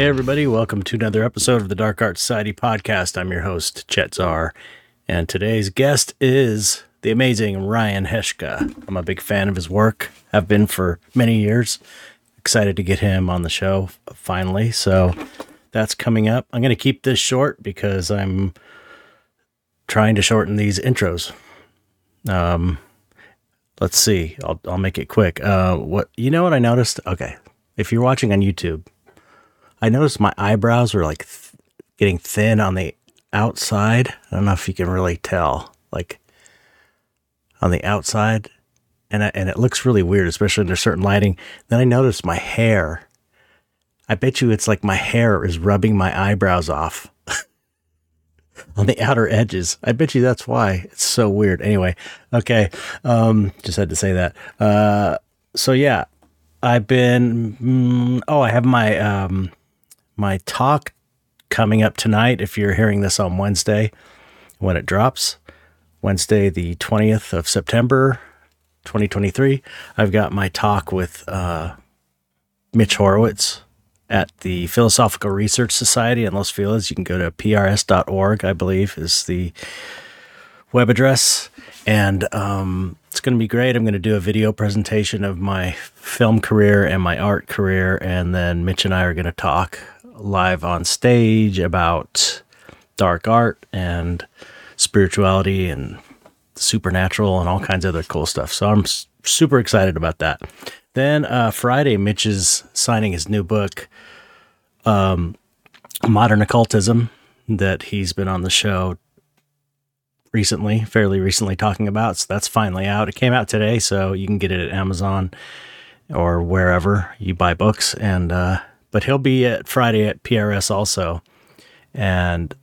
Hey, everybody, welcome to another episode of the Dark Art Society podcast. I'm your host, Chet Zar, and today's guest is the amazing Ryan Heshka. I'm a big fan of his work, have been for many years. Excited to get him on the show finally. So that's coming up. I'm going to keep this short because I'm trying to shorten these intros. Um, let's see. I'll, I'll make it quick. Uh, what, you know what I noticed? Okay. If you're watching on YouTube, I noticed my eyebrows were like th- getting thin on the outside. I don't know if you can really tell, like on the outside, and I, and it looks really weird, especially under certain lighting. Then I noticed my hair. I bet you it's like my hair is rubbing my eyebrows off on the outer edges. I bet you that's why it's so weird. Anyway, okay, um, just had to say that. Uh, so yeah, I've been. Mm, oh, I have my um, my talk coming up tonight. If you're hearing this on Wednesday when it drops, Wednesday, the 20th of September, 2023, I've got my talk with uh, Mitch Horowitz at the Philosophical Research Society in Los Feliz. You can go to prs.org, I believe, is the web address. And um, it's going to be great. I'm going to do a video presentation of my film career and my art career. And then Mitch and I are going to talk live on stage about dark art and spirituality and the supernatural and all kinds of other cool stuff. So I'm super excited about that. Then uh, Friday, Mitch is signing his new book, um, Modern Occultism, that he's been on the show recently, fairly recently talking about. So that's finally out. It came out today, so you can get it at Amazon or wherever you buy books. And uh, but he'll be at Friday at PRS also, and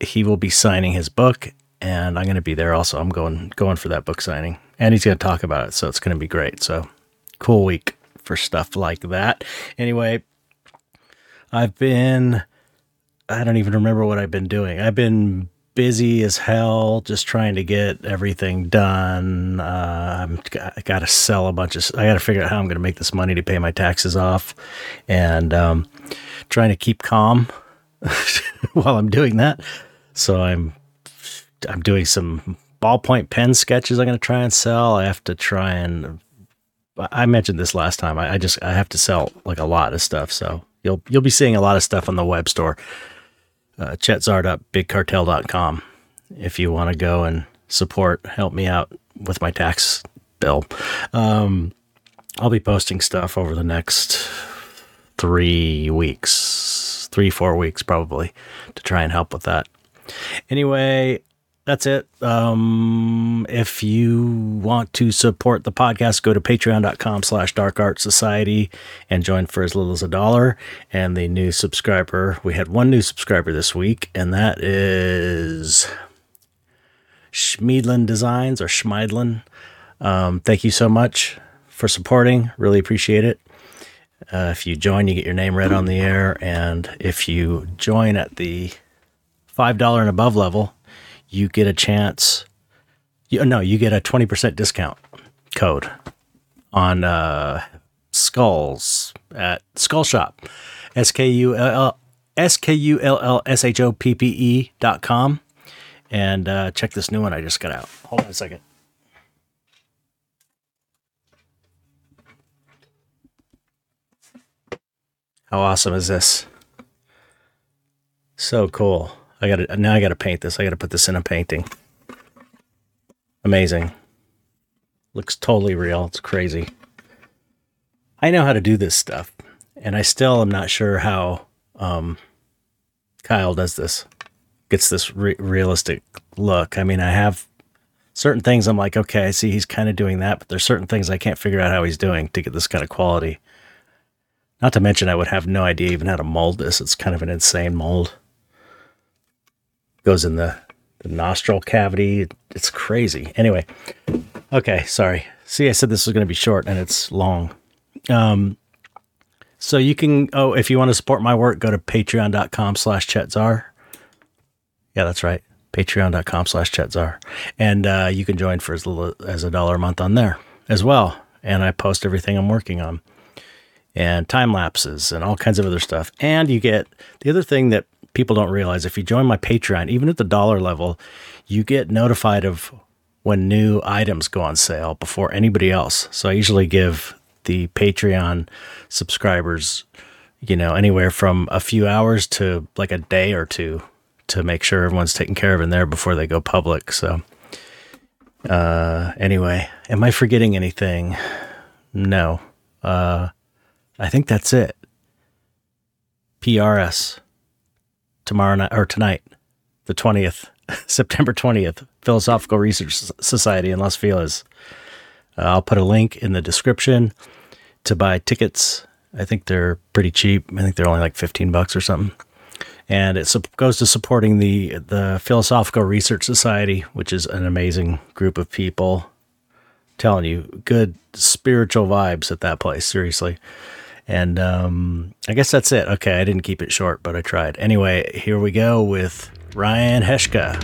he will be signing his book, and I'm going to be there also. I'm going going for that book signing, and he's going to talk about it, so it's going to be great. So cool week for stuff like that. Anyway, I've been I don't even remember what I've been doing. I've been busy as hell just trying to get everything done. Uh, I got to sell a bunch of, I got to figure out how I'm going to make this money to pay my taxes off and um, trying to keep calm while I'm doing that. So I'm, I'm doing some ballpoint pen sketches I'm going to try and sell. I have to try and, I mentioned this last time. I, I just, I have to sell like a lot of stuff. So you'll, you'll be seeing a lot of stuff on the web store uh, chetzar.bigcartel.com if you want to go and support, help me out with my tax bill. Um, I'll be posting stuff over the next three weeks, three, four weeks probably to try and help with that. Anyway, that's it. Um, if you want to support the podcast, go to patreon.com slash dark art society and join for as little as a dollar. And the new subscriber, we had one new subscriber this week, and that is Schmiedlin Designs or Schmeidlin. Um, thank you so much for supporting. Really appreciate it. Uh, if you join, you get your name read on the air. And if you join at the $5 and above level, you get a chance. You, no, you get a 20% discount code on uh, skulls at Skull Shoppe. S K U L L S H O P P E dot com. And uh, check this new one I just got out. Hold on a second. How awesome is this? So cool. I got to now. I got to paint this. I got to put this in a painting. Amazing. Looks totally real. It's crazy. I know how to do this stuff, and I still am not sure how um, Kyle does this. Gets this re- realistic look. I mean, I have certain things. I'm like, okay, I see he's kind of doing that, but there's certain things I can't figure out how he's doing to get this kind of quality. Not to mention, I would have no idea even how to mold this. It's kind of an insane mold goes in the, the nostril cavity. It's crazy. Anyway, okay, sorry. See, I said this was going to be short and it's long. Um, so you can, oh, if you want to support my work, go to patreon.com slash chetzar. Yeah, that's right. Patreon.com slash chetzar. And uh, you can join for as little as a dollar a month on there as well. And I post everything I'm working on. and time lapses and all kinds of other stuff. And you get the other thing that people don't realize if you join my Patreon, even at the dollar level, you get notified of when new items go on sale before anybody else. So I usually give the Patreon subscribers, you know, anywhere from a few hours to like a day or two to make sure everyone's taken care of in there before they go public. So, uh, anyway, am I forgetting anything? No. Uh, I think that's it. PRS tomorrow night or tonight, the 20th, September 20th, Philosophical Research Society in Los Feliz. Uh, I'll put a link in the description to buy tickets. I think they're pretty cheap. I think they're only like 15 bucks or something. And it goes to supporting the the Philosophical Research Society, which is an amazing group of people. Telling you, good spiritual vibes at that place, seriously. And um, I guess that's it. Okay, I didn't keep it short, but I tried. Anyway, here we go with Ryan Heshka.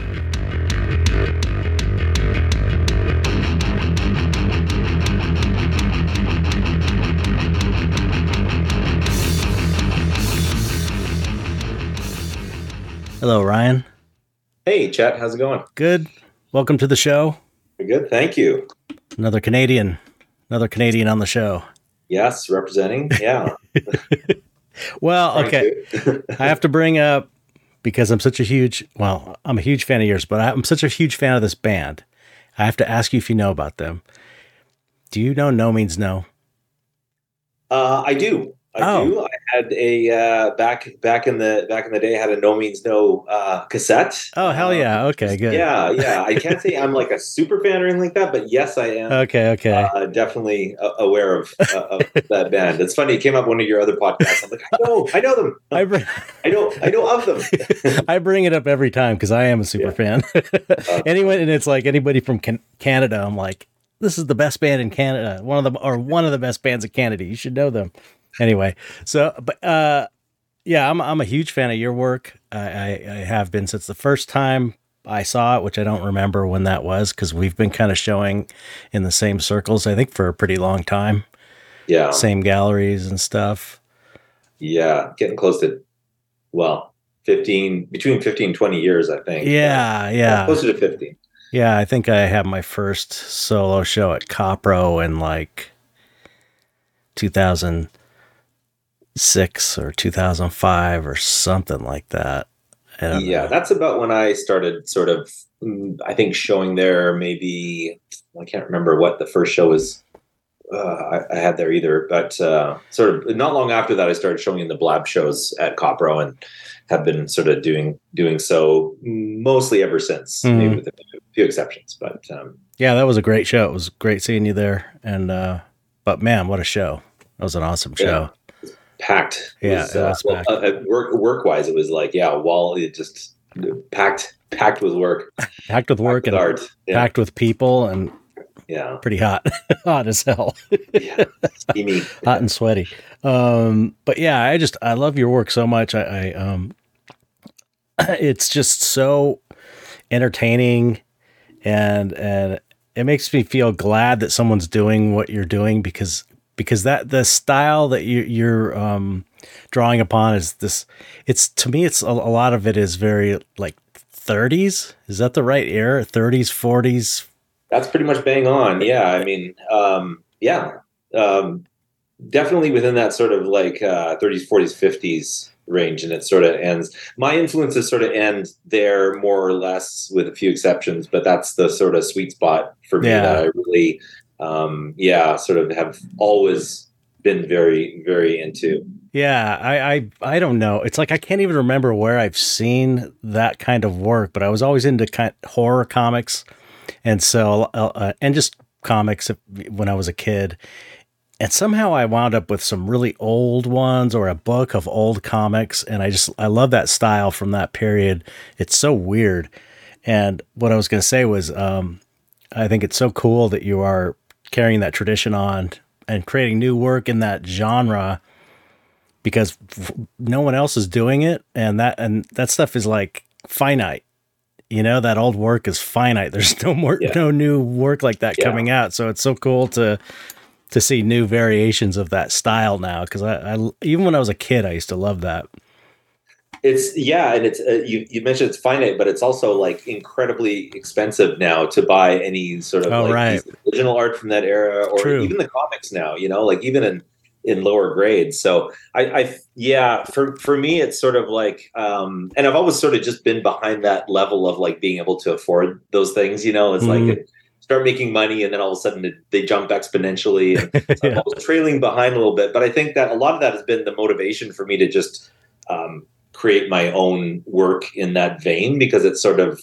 Hello, Ryan. Hey, Chet. How's it going? Good. Welcome to the show. Good. Thank you. Another Canadian. Another Canadian on the show. Yes, representing. Yeah. well, okay. I have to bring up because I'm such a huge, well, I'm a huge fan of yours, but I'm such a huge fan of this band. I have to ask you if you know about them. Do you know No Means No? Uh, I do. I oh. do. I had a uh, back back in the back in the day. I had a No Means No uh, cassette. Oh hell yeah! Um, okay, good. Yeah, yeah. I can't say I'm like a super fan or anything like that, but yes, I am. Okay, okay. Uh, definitely aware of, uh, of that band. It's funny. It came up one of your other podcasts. I'm like, I know, I know them. I, bring, I know, I know of them. I bring it up every time because I am a super yeah. fan. Uh, anyway, and it's like anybody from can- Canada. I'm like, this is the best band in Canada. One of the or one of the best bands in Canada. You should know them anyway, so but uh, yeah, I'm I'm a huge fan of your work. I, I, I have been since the first time I saw it, which I don't remember when that was because we've been kind of showing in the same circles. I think for a pretty long time. Yeah, same galleries and stuff. Yeah, getting close to well, 15 between 15 20 years i think yeah yeah closer to 15 yeah i think i had my first solo show at copro in like 2000 six or 2005 or something like that. Yeah, know. that's about when I started sort of, I think, showing there. Maybe I can't remember what the first show was. Uh, I, I, had there either, but uh, sort of not long after that, I started showing in the Blab shows at Copro and have been sort of doing doing so mostly ever since, mm. maybe with a few exceptions. But um, yeah, that was a great show. It was great seeing you there, and uh, but man, what a show! That was an awesome show packed. Yeah, was, uh, well, uh, work work wise, it was like yeah, wall it just packed packed with work, packed with work packed and with art, yeah. packed with people and yeah, pretty hot, hot as hell, yeah, steamy, hot and sweaty. Um, but yeah, I just I love your work so much. I, I um, it's just so entertaining and and it makes me feel glad that someone's doing what you're doing because because that the style that you, you're um, drawing upon is this. It's to me, it's a, a, lot of it is very like 30s. Is that the right era? 30s, 40s. That's pretty much bang on. Yeah, I mean, um, yeah, um, definitely within that sort of like uh, 30s, 40s, 50s range, and it sort of ends. My influences sort of end there more or less, with a few exceptions, but that's the sort of sweet spot for me yeah. that I really um, yeah, sort of have always been very, very into. Yeah, I, I, I don't know. It's like I can't even remember where I've seen that kind of work, but I was always into kind of horror comics, and so uh, uh, and just comics when I was a kid. And somehow I wound up with some really old ones or a book of old comics, and I just I love that style from that period. It's so weird. And what I was going to say was, um, I think it's so cool that you are carrying that tradition on and creating new work in that genre because no one else is doing it and that and that stuff is like finite you know that old work is finite there's no more yeah. no new work like that yeah. coming out so it's so cool to to see new variations of that style now because I, I even when I was a kid I used to love that. It's yeah, and it's uh, you. You mentioned it's finite, but it's also like incredibly expensive now to buy any sort of Oh, like right. original art from that era, or True. even the comics now. You know, like even in in lower grades. So I, I yeah, for for me, it's sort of like, um, and I've always sort of just been behind that level of like being able to afford those things. You know, it's Mhm. like it, start making money, and then all of a sudden they jump exponentially. And I'm yeah. always trailing behind a little bit, but I think that a lot of that has been the motivation for me to just um, create my own work in that vein because it's sort of,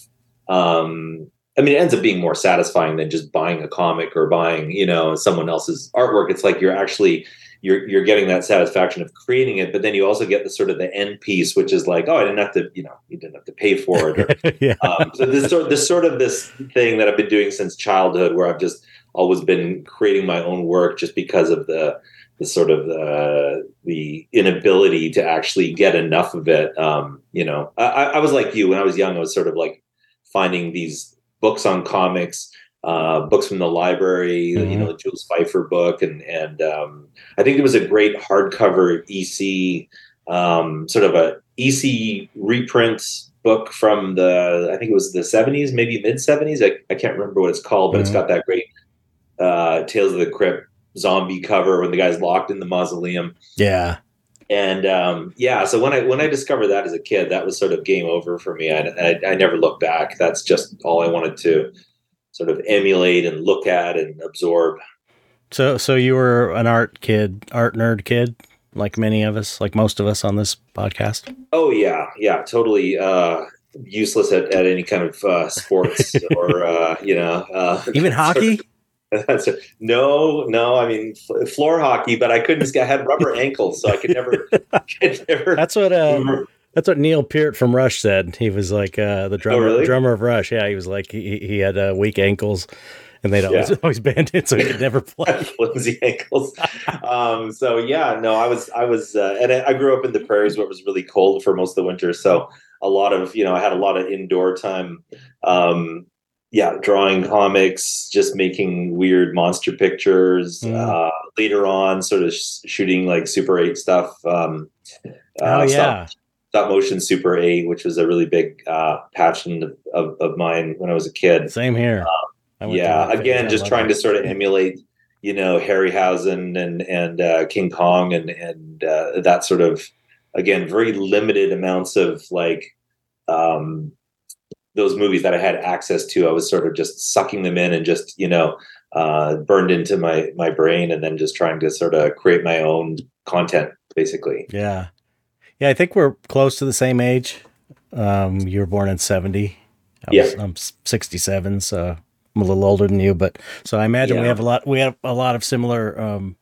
um, I mean, it ends up being more satisfying than just buying a comic or buying, you know, someone else's artwork. It's like you're actually you're you're getting that satisfaction of creating it, but then you also get the sort of the end piece, which is like, oh, I didn't have to, you know, you didn't have to pay for it. Or, yeah. um, so this sort this sort of this thing that I've been doing since childhood, where I've just always been creating my own work, just because of the the sort of the the inability to actually get enough of it. Um, you know, I, I was like you when I was young. I was sort of like finding these books on comics. Uh, books from the library, you Mhm. know, the Jules Feiffer book, and and um, I think there was a great hardcover EC, um, sort of a EC reprint book from the I think it was the seventies, maybe mid seventies. I, I can't remember what it's called, but it's Mhm. got that great uh, Tales of the Crypt zombie cover when the guy's locked in the mausoleum. yeah. And um, yeah, so when I when I discovered that as a kid, that was sort of game over for me. I, I, I never looked back. That's just all I wanted to sort of emulate and look at and absorb. So so you were an art kid, art nerd kid, like many of us, like most of us on this podcast. Oh yeah, yeah, totally uh, useless at, at any kind of uh, sports or uh, you know uh, Even hockey? That's no, no. I mean f- floor hockey, but I couldn't. I had rubber ankles, so I could never. could never That's what uh, that's what Neil Peart from Rush said. He was like uh, the drummer really? drummer of Rush. Yeah, he was like he he had uh, weak ankles, and they'd always Yeah. always band it so he could never play. flimsy ankles. Um, so yeah, no, I was, I was, uh, and I, I grew up in the prairies where it was really cold for most of the winter. So a lot of, you know, I had a lot of indoor time. Um, yeah, drawing comics, just making weird monster pictures. Mm. Uh, later on, sort of sh- shooting like Super Eight stuff. Um, Oh uh, stop- yeah, stop motion Super Eight, which was a really big uh, passion of, of, of mine when I was a kid same here. I yeah again just trying it. to sort of emulate you know harryhausen and and uh, king kong and and uh, that sort of again very limited amounts of like um those movies that i had access to i was sort of just sucking them in and just you know uh burned into my my brain and then just trying to sort of create my own content basically Yeah, yeah. I think we're close to the same age. Um, you were born in seventy. I Yeah. was, I'm sixty-seven, so I'm a little older than you. But so I imagine we have a lot. We have a lot of similar um,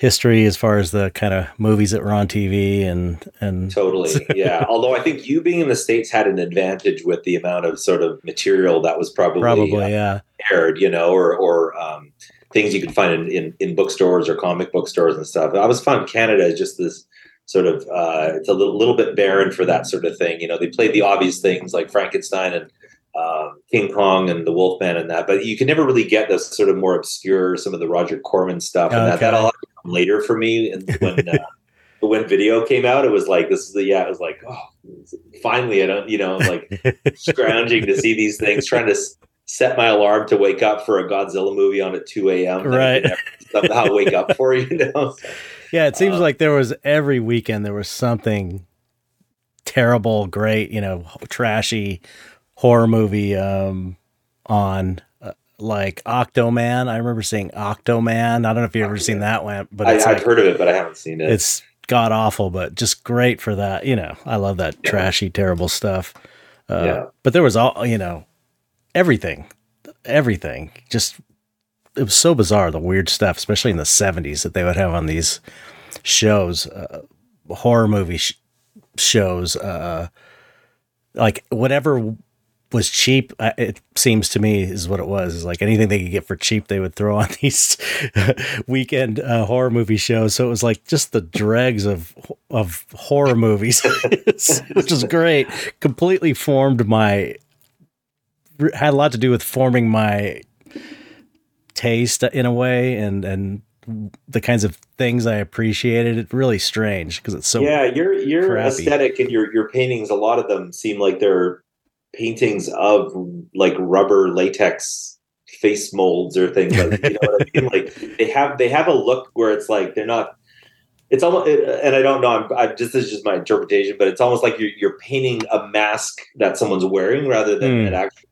history as far as the kind of movies that were on TV and and Totally. Yeah. Although I think you being in the States had an advantage with the amount of sort of material that was probably, probably uh, yeah. aired, you know, or, or um, things you could find in, in, in bookstores or comic book stores and stuff. I was found Canada is just this sort of, uh, it's a little, little bit barren for that sort of thing. You know, they played the obvious things like Frankenstein and um, King Kong and the Wolfman and that, but you can never really get this sort of more obscure, some of the Roger Corman stuff. And that, Okay. that all come later for me. And when, uh, when video came out, it was like, this is the, yeah, it was like, oh, finally, I don't, you know, like scrounging to see these things, trying to set my alarm to wake up for a Godzilla movie on at 2 a.m. Right. somehow wake up for, you know? Yeah, it seems Uh, like there was every weekend there was something terrible, great, you know, trashy horror movie um, on. Uh, like Octaman, I remember seeing Octaman. I don't know if you've ever seen that one, but I, like, heard of it, but I haven't seen it. it's god awful, but just great for that. You know, I love that Yeah. trashy, terrible stuff. Uh, Yeah. But there was all, you know, everything, everything. Just it was so bizarre, the weird stuff, especially in the '70s that they would have on these shows, uh, horror movie sh- shows, uh, like whatever was cheap. uh, It seems to me is what it was. Is like anything they could get for cheap, they would throw on these weekend uh, horror movie shows. So it was like just the dregs of of horror movies, which is great. Completely formed my had a lot to do with forming my taste in a way, and and the kinds of things I appreciated. It's really strange because it's so yeah. Your your crappy. aesthetic and your your paintings, a lot of them seem like they're paintings of like rubber latex face molds or things like you know what I mean. Like they have they have a look where it's like they're not. It's almost, and I don't know. I'm, I just this is just my interpretation, but it's almost like you're you're painting a mask that someone's wearing rather than Mm. an actual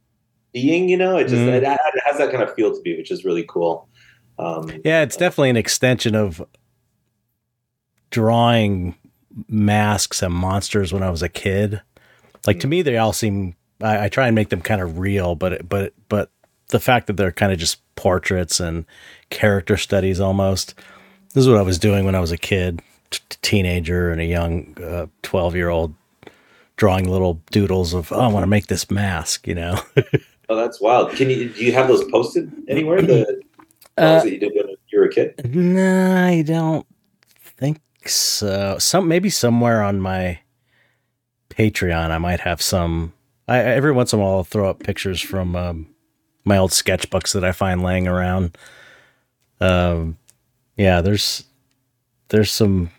being. You know, it just Mm. it, it has that kind of feel to me, which is really cool. Um, Yeah, it's definitely an extension of drawing masks and monsters when I was a kid. Like to me, they all seem. I, I try and make them kind of real, but but but the fact that they're kind of just portraits and character studies almost. This is what I was doing when I was a kid, t- teenager, and a young twelve year old, drawing little doodles of oh, I want to make this mask. You know. Oh, that's wild. Can you do you have those posted anywhere? The Uh, that you did when you were a kid. No, I don't think so. Some maybe somewhere on my Patreon, I might have some. I every once in a while I'll throw up pictures from um, my old sketchbooks that I find laying around. Um, yeah, there's there's some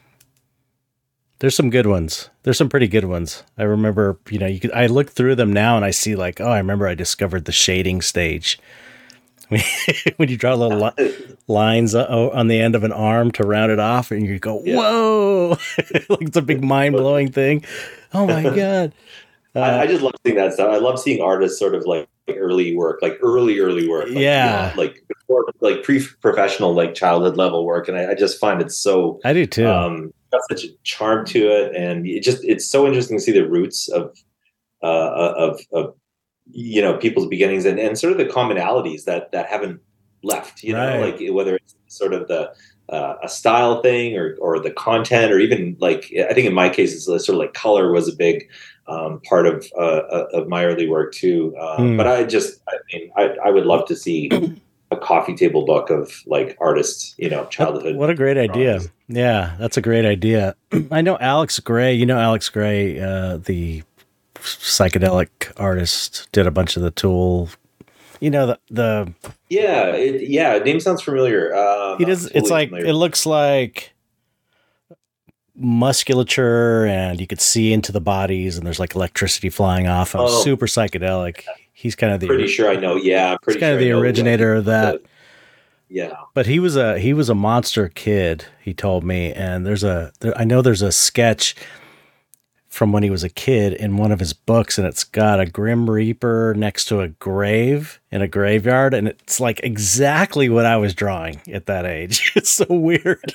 there's some good ones. There's some pretty good ones. I remember, you know, you could I look through them now and I see like, oh, I remember I discovered the shading stage. when you draw little li- lines on the end of an arm to round it off, and you go, "Whoa!" like it's a big mind blowing thing. Oh my god! Uh, I, I just love seeing that stuff. I love seeing artists sort of like early work, like early, early work. Like, Yeah. you know, like before, like pre-professional, like childhood level work, and I, I just find it so I do too. um, got such a charm to it, and it just it's so interesting to see the roots of uh, of of you know people's beginnings and, and sort of the commonalities that that haven't left. You know, like whether it's sort of the uh, a style thing or or the content or even like I think in my case it's sort of like color was a big um, part of uh, of my early work too. Uh, Hmm. But I just I mean I, I would love to see a coffee table book of like artists, you know, childhood. what a great idea! Yeah, that's a great idea. I know Alex Grey. You know Alex Grey, uh, the psychedelic artist, did a bunch of the Tool. You know the the Yeah, it, yeah. Name sounds familiar. Um, he does. It's like familiar. it looks like musculature, and you could see into the bodies, and there's like electricity flying off. And Oh. super psychedelic. He's kind of the pretty sure I know. Yeah, I'm he's pretty kind of sure I the originator of that. Yeah, But he was a he was a monster kid. He told me, and there's a there, I know there's a sketch from when he was a kid in one of his books, and it's got a grim reaper next to a grave in a graveyard, and it's like exactly what I was drawing at that age. It's so weird.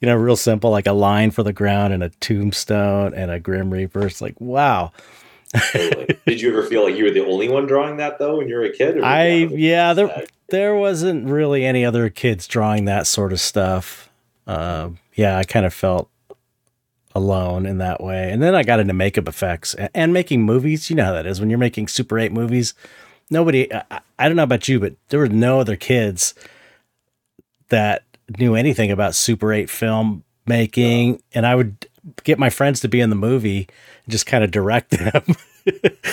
You know, real simple, like a line for the ground and a tombstone and a grim reaper. It's like, wow. Did you ever feel like you were the only one drawing that though when you were a kid? I yeah, there that- there wasn't really any other kids drawing that sort of stuff. Uh, yeah, I kind of felt alone in that way. And then I got into makeup effects and, and making movies. You know how that is when you're making Super 8 movies. Nobody, I, I don't know about you, but there were no other kids that knew anything about Super 8 film making. And I would get my friends to be in the movie and just kind of direct them.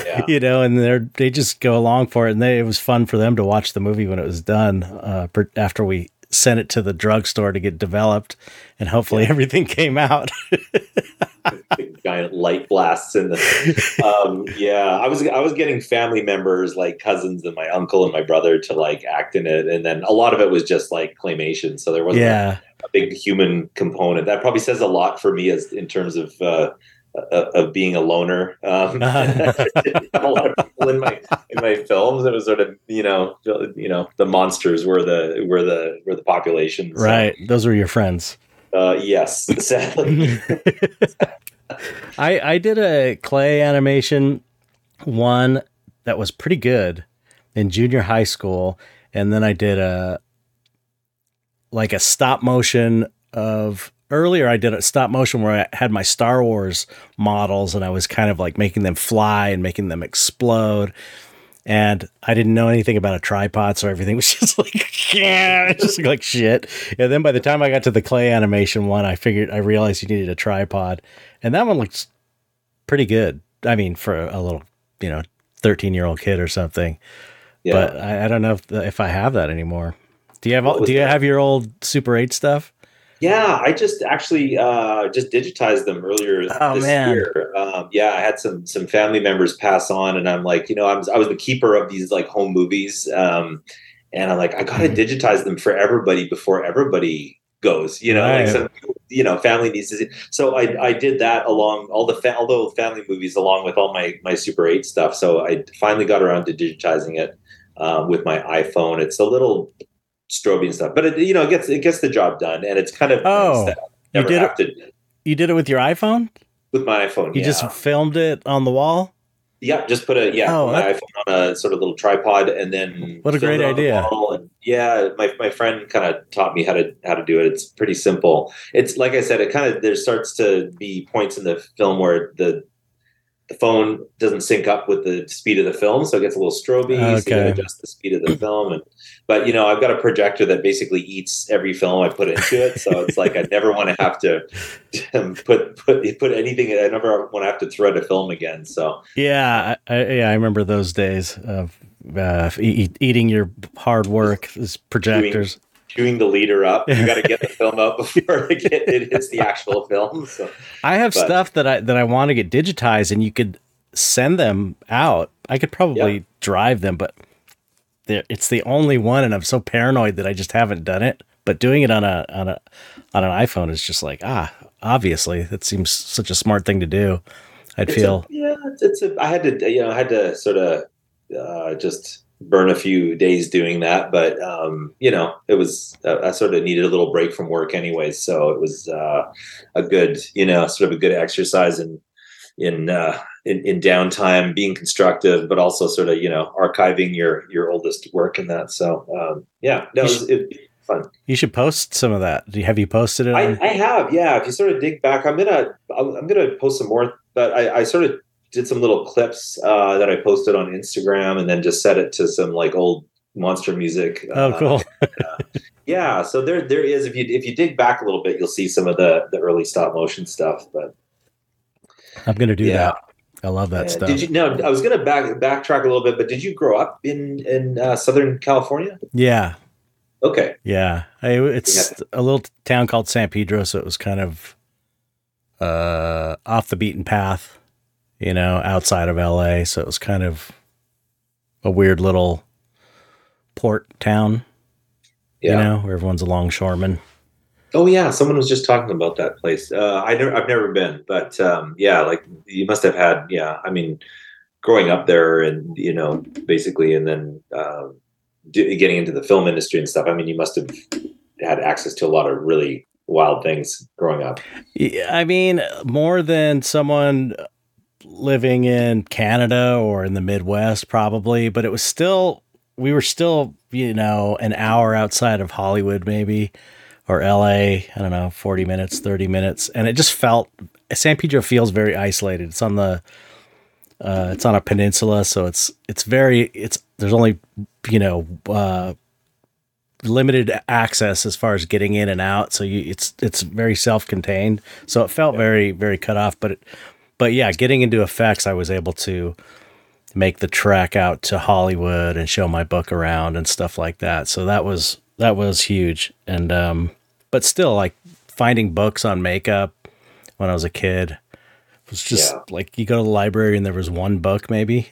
Yeah. you know, and they they just go along for it, and they, it was fun for them to watch the movie when it was done. Uh, per- after we sent it to the drugstore to get developed, and hopefully everything came out. giant light blasts in the um yeah i was i was getting family members like cousins and my uncle and my brother to like act in it. And then a lot of it was just like claymation. So there wasn't yeah, a big human component. That probably says a lot for me as in terms of uh uh, of being a loner. Um a lot of people in my in my films it was sort of you know you know the monsters were the were the were the population. So, right. Those were your friends. Uh yes sadly I I did a clay animation one that was pretty good in junior high school, and then I did a like a stop motion of earlier. I did a stop motion where I had my Star Wars models, and I was kind of like making them fly and making them explode. And I didn't know anything about a tripod, so everything was just like, yeah, just like shit. And then by the time I got to the clay animation one, I figured I realized you needed a tripod, and that one looks pretty good. I mean, for a little, you know, thirteen year old kid or something. yeah But I, I don't know if if I have that anymore. Do you have all, do you that? have your old Super 8 stuff? Yeah, I just actually uh, just digitized them earlier oh, this man. year. Um, yeah, I had some some family members pass on, and I'm like, you know, I was I was the keeper of these like home movies, um, and I'm like, I gotta mm. digitize them for everybody before everybody goes. You know, right. like some you know family needs to see. So I I did that along all the fa- all the family movies along with all my my Super Eight stuff. So I finally got around to digitizing it um, with my iPhone. It's a little stroby and stuff, but it you know it gets it gets the job done, and it's kind of oh nice you did it. To, you did it with your iPhone. With my iPhone, you yeah. just filmed it on the wall. Yeah, just put a yeah oh, my iPhone on a sort of little tripod, and then what a great idea! And yeah, my my friend kind of taught me how to how to do it. It's pretty simple. It's like I said, it kind of there starts to be points in the film where the the phone doesn't sync up with the speed of the film, so it gets a little stroby. Okay. So you can adjust the speed of the film, and but you know I've got a projector that basically eats every film I put into it, so it's like I never want to have to put put put anything. I never want to have to thread a film again. So yeah, I, yeah, I remember those days of uh, e- eating your hard work as projectors. Doing, chewing the leader up. You got to get the film out before it, get, it hits the actual film. So I have but, stuff that I that I want to get digitized, and you could send them out. I could probably yeah. drive them, but it's the only one, and I'm so paranoid that I just haven't done it. But doing it on a on a on an iPhone is just like ah, obviously that seems such a smart thing to do. I'd feel a, yeah, it's, it's a, I had to you know I had to sort of uh, just burn a few days doing that, but um, you know, it was uh, I sort of needed a little break from work anyway, so it was uh, a good, you know, sort of a good exercise in in, uh, in in downtime, being constructive, but also sort of you know archiving your your oldest work and that. So um, yeah, no, it was, it, fun. You should post some of that. Have you posted it? I, I, have, yeah. If you sort of dig back, I'm gonna I'm gonna post some more, but I, I sort of did some little clips uh, that I posted on Instagram, and then just set it to some like old monster music. Oh, uh, cool. uh, yeah, so there there is if you if you dig back a little bit, you'll see some of the the early stop motion stuff. But I'm gonna do yeah. that. I love that stuff. Did you? No, I was gonna back backtrack a little bit, but did you grow up in in uh, Southern California? Yeah. Okay. Yeah, I, it's a little town called San Pedro, so it was kind of uh, off the beaten path you know, outside of LA. So it was kind of a weird little port town, yeah. you know, where everyone's a longshoreman. Oh yeah, someone was just talking about that place. Uh, I never, I've never been, but um, yeah, like you must have had, yeah. I mean, growing up there, and you know, basically, and then uh, getting into the film industry and stuff. I mean, you must have had access to a lot of really wild things growing up. Yeah, I mean, more than someone living in Canada or in the Midwest, probably, but it was still, we were still, you know, an hour outside of Hollywood, maybe, or LA, I don't know, 40 minutes, 30 minutes. And it just felt, San Pedro feels very isolated. It's on the, uh, it's on a peninsula, so it's it's very it's there's only you know uh, limited access as far as getting in and out. So you it's it's very self contained. So it felt yeah. very very cut off. But it, but yeah, getting into effects, I was able to make the trek out to Hollywood and show my book around and stuff like that. So that was that was huge. And um, but still, like finding books on makeup when I was a kid was just yeah. like you go to the library and there was one book maybe.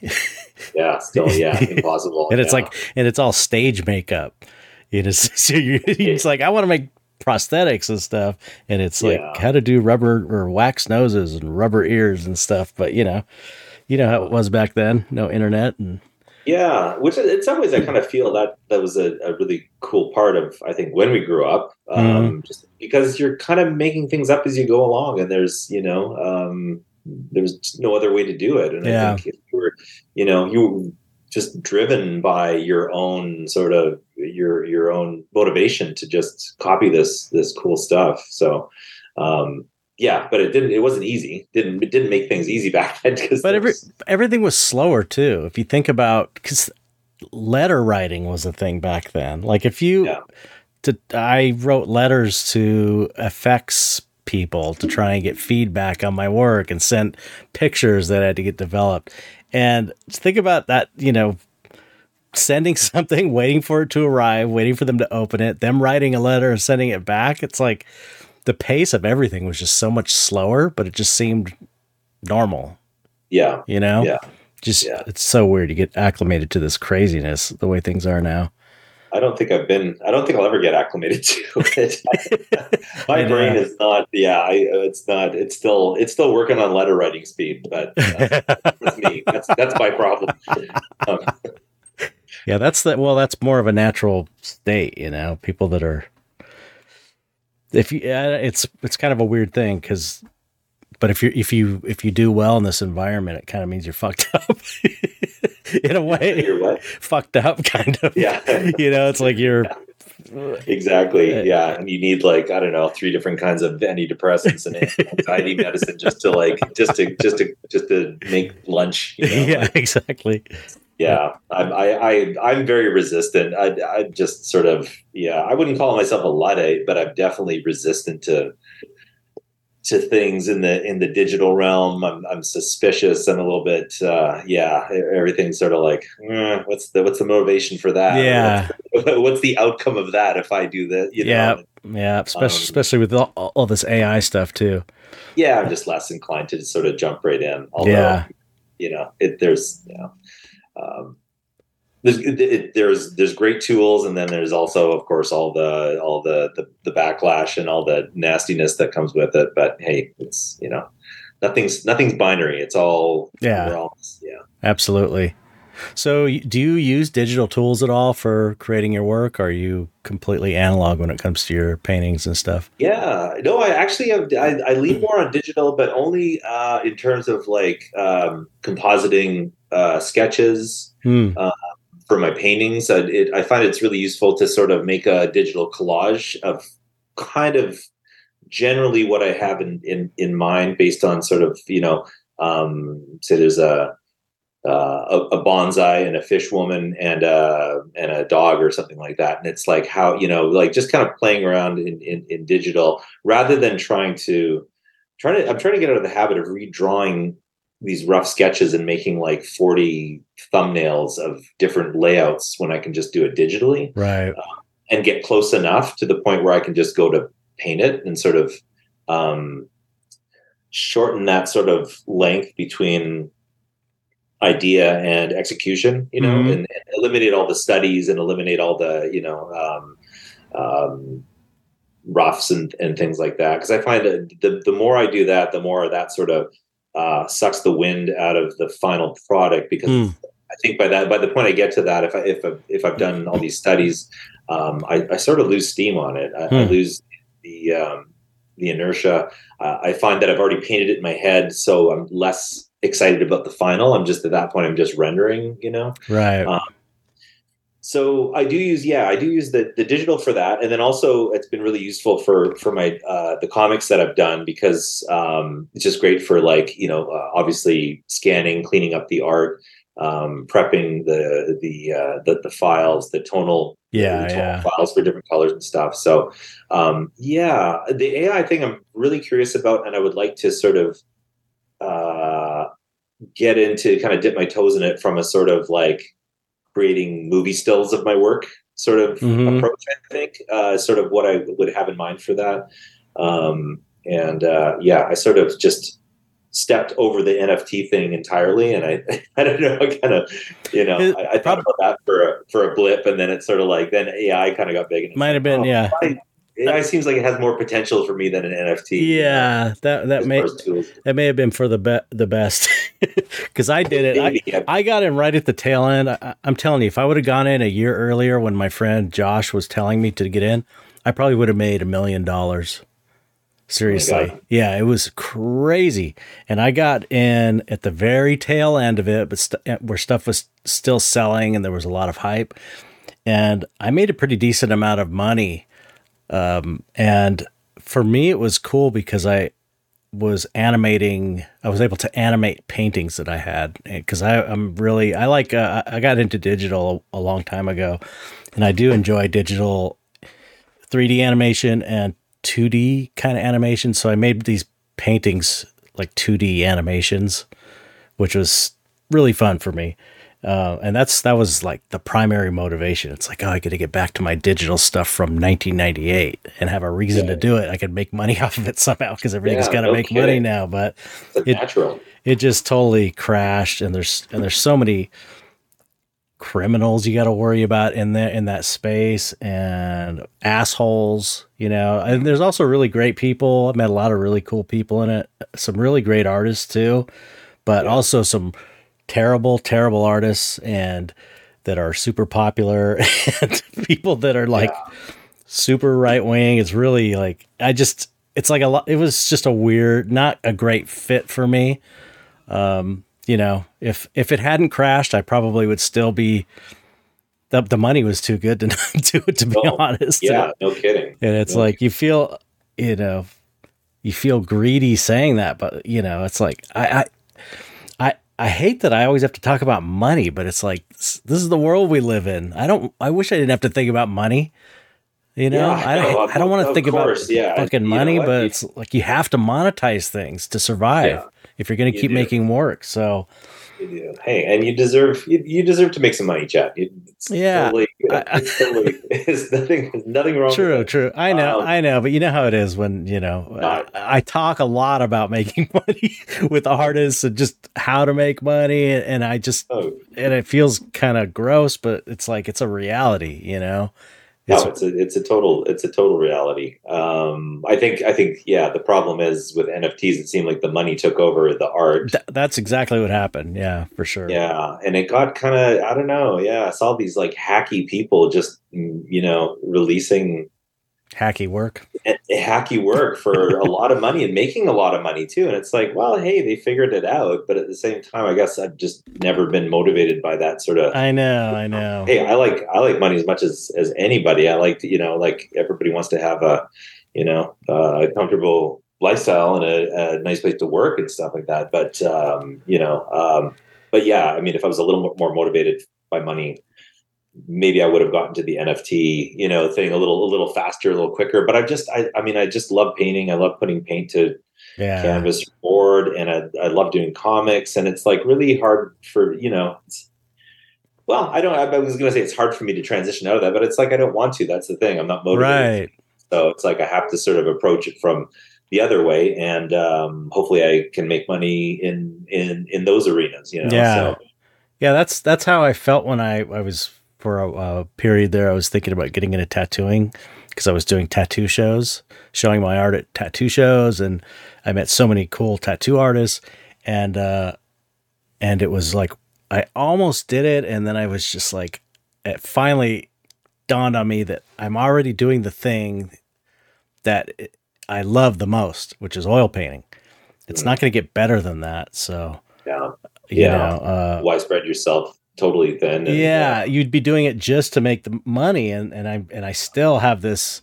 yeah, still yeah, impossible. and it's yeah. like and it's all stage makeup. You know, so you're, it's like I want to make prosthetics and stuff and it's like yeah. how to do rubber or wax noses and rubber ears and stuff but you know you know how it was back then no internet and yeah which in some ways i kind of feel that that was a, a really cool part of i think when we grew up um, mm-hmm. just because you're kind of making things up as you go along and there's you know um, there's no other way to do it and yeah. i think if you were you know you just driven by your own sort of your your own motivation to just copy this this cool stuff. So um yeah but it didn't it wasn't easy. Didn't it didn't make things easy back then but every, everything was slower too. If you think about because letter writing was a thing back then. Like if you yeah. to i wrote letters to effects people to try and get feedback on my work and sent pictures that had to get developed and think about that, you know, sending something, waiting for it to arrive, waiting for them to open it, them writing a letter and sending it back. It's like the pace of everything was just so much slower, but it just seemed normal. Yeah. You know? Yeah. Just Yeah. it's so weird to get acclimated to this craziness the way things are now. I don't think I've been. I don't think I'll ever get acclimated to it. My know. brain is not. Yeah, I, it's not. It's still. It's still working on letter writing speed, but uh, that's me. That's that's my problem. Um, yeah, that's the well, that's more of a natural state, you know. People that are, if you, uh, it's it's kind of a weird thing because, but if you if you if you do well in this environment, it kind of means you're fucked up in a way. you're what? fucked up, kind of. Yeah. you know, it's like you're. Exactly. Uh, Yeah, and you need like I don't know three different kinds of antidepressants and anxiety medicine just to like just to just to just to make lunch. You know? Yeah, exactly. yeah i'm I, I i'm very resistant i i just sort of yeah i wouldn't call myself a luddite but i'm definitely resistant to to things in the in the digital realm i'm, I'm suspicious and a little bit uh yeah everything's sort of like eh, what's the what's the motivation for that Yeah. what's, what's the outcome of that if i do that you Yeah. know Yeah, especially Um, especially with all, all this AI stuff too. yeah i'm just less inclined to sort of jump right in although Yeah. you know it there's you know um there's it, there's there's great tools and then there's also of course all the all the, the the backlash and all the nastiness that comes with it but hey it's you know nothing's nothing's binary it's all Yeah. all- yeah Absolutely. So, do you use digital tools at all for creating your work? Are you completely analog when it comes to your paintings and stuff? yeah no i actually have i, I lean more on digital but only uh in terms of like um compositing uh sketches Hmm. For my paintings. I, it, I find it's really useful to sort of make a digital collage of kind of generally what I have in, in, in mind based on sort of, you know, um, say there's a, uh, a, a bonsai and a fish woman and a, and a dog or something like that. And it's like how, you know, like just kind of playing around in, in, in digital rather than trying to, trying to, I'm trying to get out of the habit of redrawing these rough sketches and making like 40 thumbnails of different layouts when I can just do it digitally Right. and get close enough to the point where I can just go to paint it and sort of um, shorten that sort of length between idea and execution, you know, Mhm. and, and eliminate all the studies and eliminate all the, you know, um, um, roughs and, and things like that. Cause I find that the, the more I do that, the more that sort of uh, sucks the wind out of the final product because Hmm. I think by that, by the point I get to that, if I, if, I, if I've done all these studies, um, I, I sort of lose steam on it. I, I Hmm. lose the, um, the inertia. Uh, I find that I've already painted it in my head, so I'm less excited about the final. I'm just at that point, I'm just rendering, you know. Right. Uh, So I do use, yeah, I do use the, the digital for that, and then also it's been really useful for for my uh, the comics that I've done because um, it's just great for like you know uh, obviously scanning, cleaning up the art, um, prepping the the, uh, the the files, the tonal Yeah, the tonal yeah. files for different colors and stuff. So um, yeah, the AI thing I'm really curious about, and I would like to sort of uh, get into kind of dip my toes in it from a sort of like creating movie stills of my work sort of Mhm. approach. I think uh, sort of what I would have in mind for that. Um, and uh, yeah, I sort of just stepped over the NFT thing entirely, and I I don't know, I kind of you know I, I thought about that for a, for a blip, and then it's sort of like then AI kind of got big. And Might have like, been, oh, yeah. AI seems like it has more potential for me than an NFT. Yeah, that that may far as tools. that may have been for the be- the best because I did it. I, yeah. I got in right at the tail end. I, I'm telling you, if I would have gone in a year earlier when my friend Josh was telling me to get in, I probably would have made a million dollars. Seriously. Oh God. yeah, it was crazy. And I got in at the very tail end of it, but st- eh, where stuff was still selling and there was a lot of hype. And I made a pretty decent amount of money. Um, and for me, it was cool because I was animating i was able to animate paintings that i had because i'm really i like uh, i got into digital a, a long time ago and i do enjoy digital 3d animation and 2d kind of animation. So i made these paintings like 2d animations which was really fun for me Uh, and that's that was like the primary motivation. It's like, oh, I got to get back to my digital stuff from 1998 and have a reason yeah. to do it. I could make money off of it somehow because everything's yeah, got to no make kidding. money now. But it, natural. It just totally crashed, and there's and there's so many criminals you got to worry about in that in that space and assholes you know and there's also really great people i've met a lot of really cool people in it some really great artists too but yeah. also some terrible terrible artists and that are super popular and people that are like yeah. super right wing it's really like i just it's like a lot it was just a weird not a great fit for me um you know, if if it hadn't crashed, I probably would still be. The, the money was too good to not do it. To be oh, honest, yeah, no kidding. And it's no like kidding. you feel, you know, you feel greedy saying that, but you know, it's like I, I, I, I hate that I always have to talk about money, but it's like this is the world we live in. I don't. I wish I didn't have to think about money. You know, yeah, I, don't, I don't want to think course, about yeah. fucking money, but it's like you have to monetize things to survive. Yeah if you're going to keep do. making work. So, hey, and you deserve you, you deserve to make some money, Chet. It's yeah, totally, it's, totally, it's nothing nothing wrong. True, true. I know, um, I know, but you know how it is when you know. I, I, talk a lot about making money with artists and just how to make money, and I just oh. and it feels kind of gross, but it's like it's a reality, you know. No, it's a it's a total it's a total reality. Um, I think I think yeah. The problem is with NFTs, it seemed like the money took over the art. Th- that's exactly what happened. Yeah, for sure. Yeah, and it got kind of I don't know. Yeah, I saw these like hacky people just mm, you know releasing hacky work. Hacky work for a lot of money and making a lot of money too. And it's like well hey they figured it out. But at the same time i guess i've just never been motivated by that sort of i know i know. Hey i like i like money as much as as anybody. I like to, you know like everybody wants to have a you know uh, a comfortable lifestyle and a, a, nice place to work and stuff like that. But um you know um but yeah i mean if i was a little more motivated by money maybe I would have gotten to the NFT, you know, thing a little a little faster, a little quicker. But I just I I mean I just love painting. I love putting paint to yeah. canvas board and I, I love doing comics and it's like really hard for, you know, well, I don't I was gonna say it's hard for me to transition out of that, but it's like I don't want to. That's the thing. I'm not motivated. Right. So it's like I have to sort of approach it from the other way and um, hopefully I can make money in in in those arenas, you know. Yeah. So, yeah, that's that's how I felt when I, I was for a, a period there. I was thinking about getting into tattooing because I was doing tattoo shows, showing my art at tattoo shows, and I met so many cool tattoo artists, and uh, and it was like I almost did it, and then I was just like, it finally dawned on me that I'm already doing the thing that I love the most, which is oil painting. It's mm not going to get better than that. So yeah, yeah. Know, uh, Why spread yourself totally thin. And, yeah, you'd be doing it just to make the money, and and I and I still have this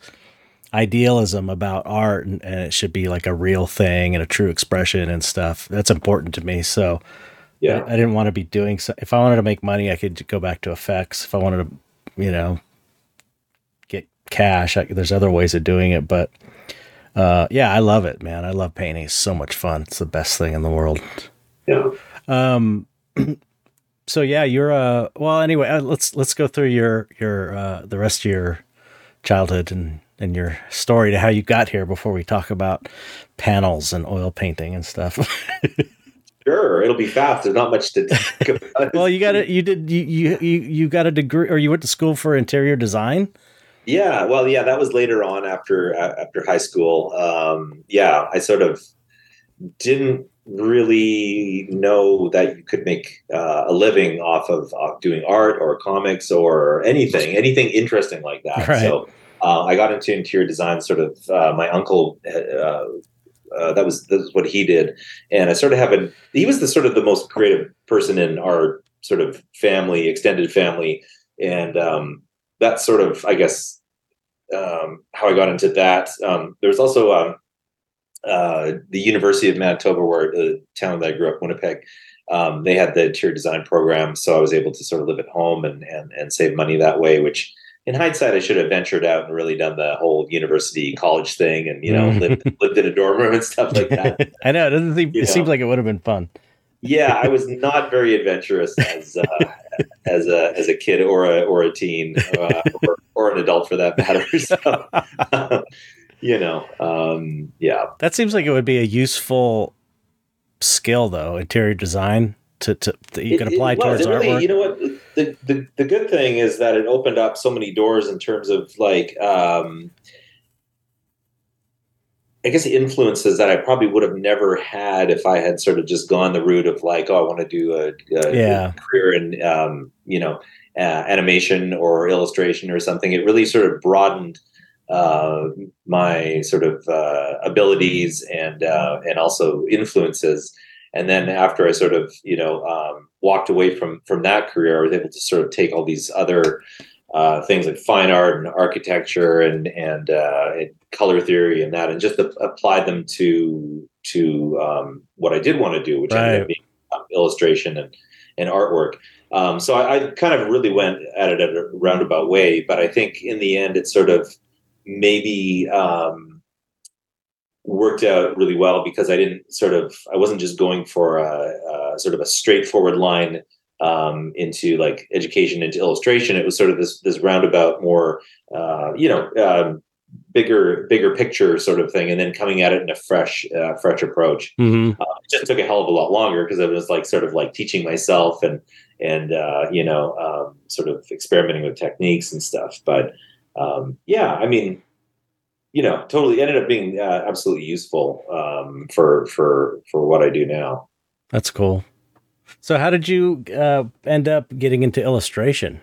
idealism about art, and, and it should be like a real thing and a true expression and stuff. That's important to me. So yeah, I, I didn't want to be doing. So, if I wanted to make money, I could go back to effects. If I wanted to, you know, get cash, I, there's other ways of doing it, but. Uh, yeah, I love it, man. I love painting. It's so much fun. It's the best thing in the world. Yeah. Um, so yeah, you're uh well anyway, uh, let's let's go through your your uh the rest of your childhood and and your story to how you got here before we talk about panels and oil painting and stuff. sure, it'll be fast. There's not much to talk about. well, you got it. You did you, you you you got a degree or you went to school for interior design? Yeah, well, yeah, that was later on after after high school. Um, yeah, I sort of didn't really know that you could make uh, a living off of uh, doing art or comics or anything, anything interesting like that. Right. So uh, I got into interior design. Sort of, uh, my uncle. Uh, uh, that was that was what he did, and I sort of have a. He was the sort of the most creative person in our sort of family, extended family, and um, that's sort of, I guess, um, how I got into that. Um, there was also um, uh, the University of Manitoba, where the town that I grew up, Winnipeg, um, they had the interior design program, so I was able to sort of live at home and and and save money that way. Which, in hindsight, I should have ventured out and really done the whole university college thing, and you know, lived lived in a dorm room and stuff like that. I know it doesn't seem, it seem seems like it would have been fun. yeah, I was not very adventurous as uh, as a as a kid or a or a teen uh, or, or an adult for that matter. So, you know, um, yeah. That seems like it would be a useful skill, though, interior design to, to that you can apply it, it towards really, artwork. You know what? The, the the good thing is that it opened up so many doors in terms of like. Um, I guess influences that I probably would have never had if I had sort of just gone the route of like, oh, I want to do a, a Yeah. career in, um, you know, uh, animation or illustration or something. It really sort of broadened uh, my sort of uh, abilities and uh, and also influences. And then after I sort of you know um, walked away from from that career, I was able to sort of take all these other uh, things like fine art and architecture and and, uh, and color theory and that, and just a- apply them to to um, what I did want to do, which ended Right. up being um, illustration and and artwork. Um, so I, I kind of really went at it at a roundabout way, but I think in the end, it sort of maybe um, worked out really well because I didn't sort of I wasn't just going for a, a sort of a straightforward line um, into like education into illustration. It was sort of this this roundabout, more uh, you know, um, bigger bigger picture sort of thing, and then coming at it in a fresh uh, fresh approach. hmm It just took a hell of a lot longer because I was like sort of like teaching myself and and uh, you know um, sort of experimenting with techniques and stuff. But um, yeah, I mean, you know, totally ended up being uh, absolutely useful um, for for for what I do now. That's cool. So, how did you uh, end up getting into illustration?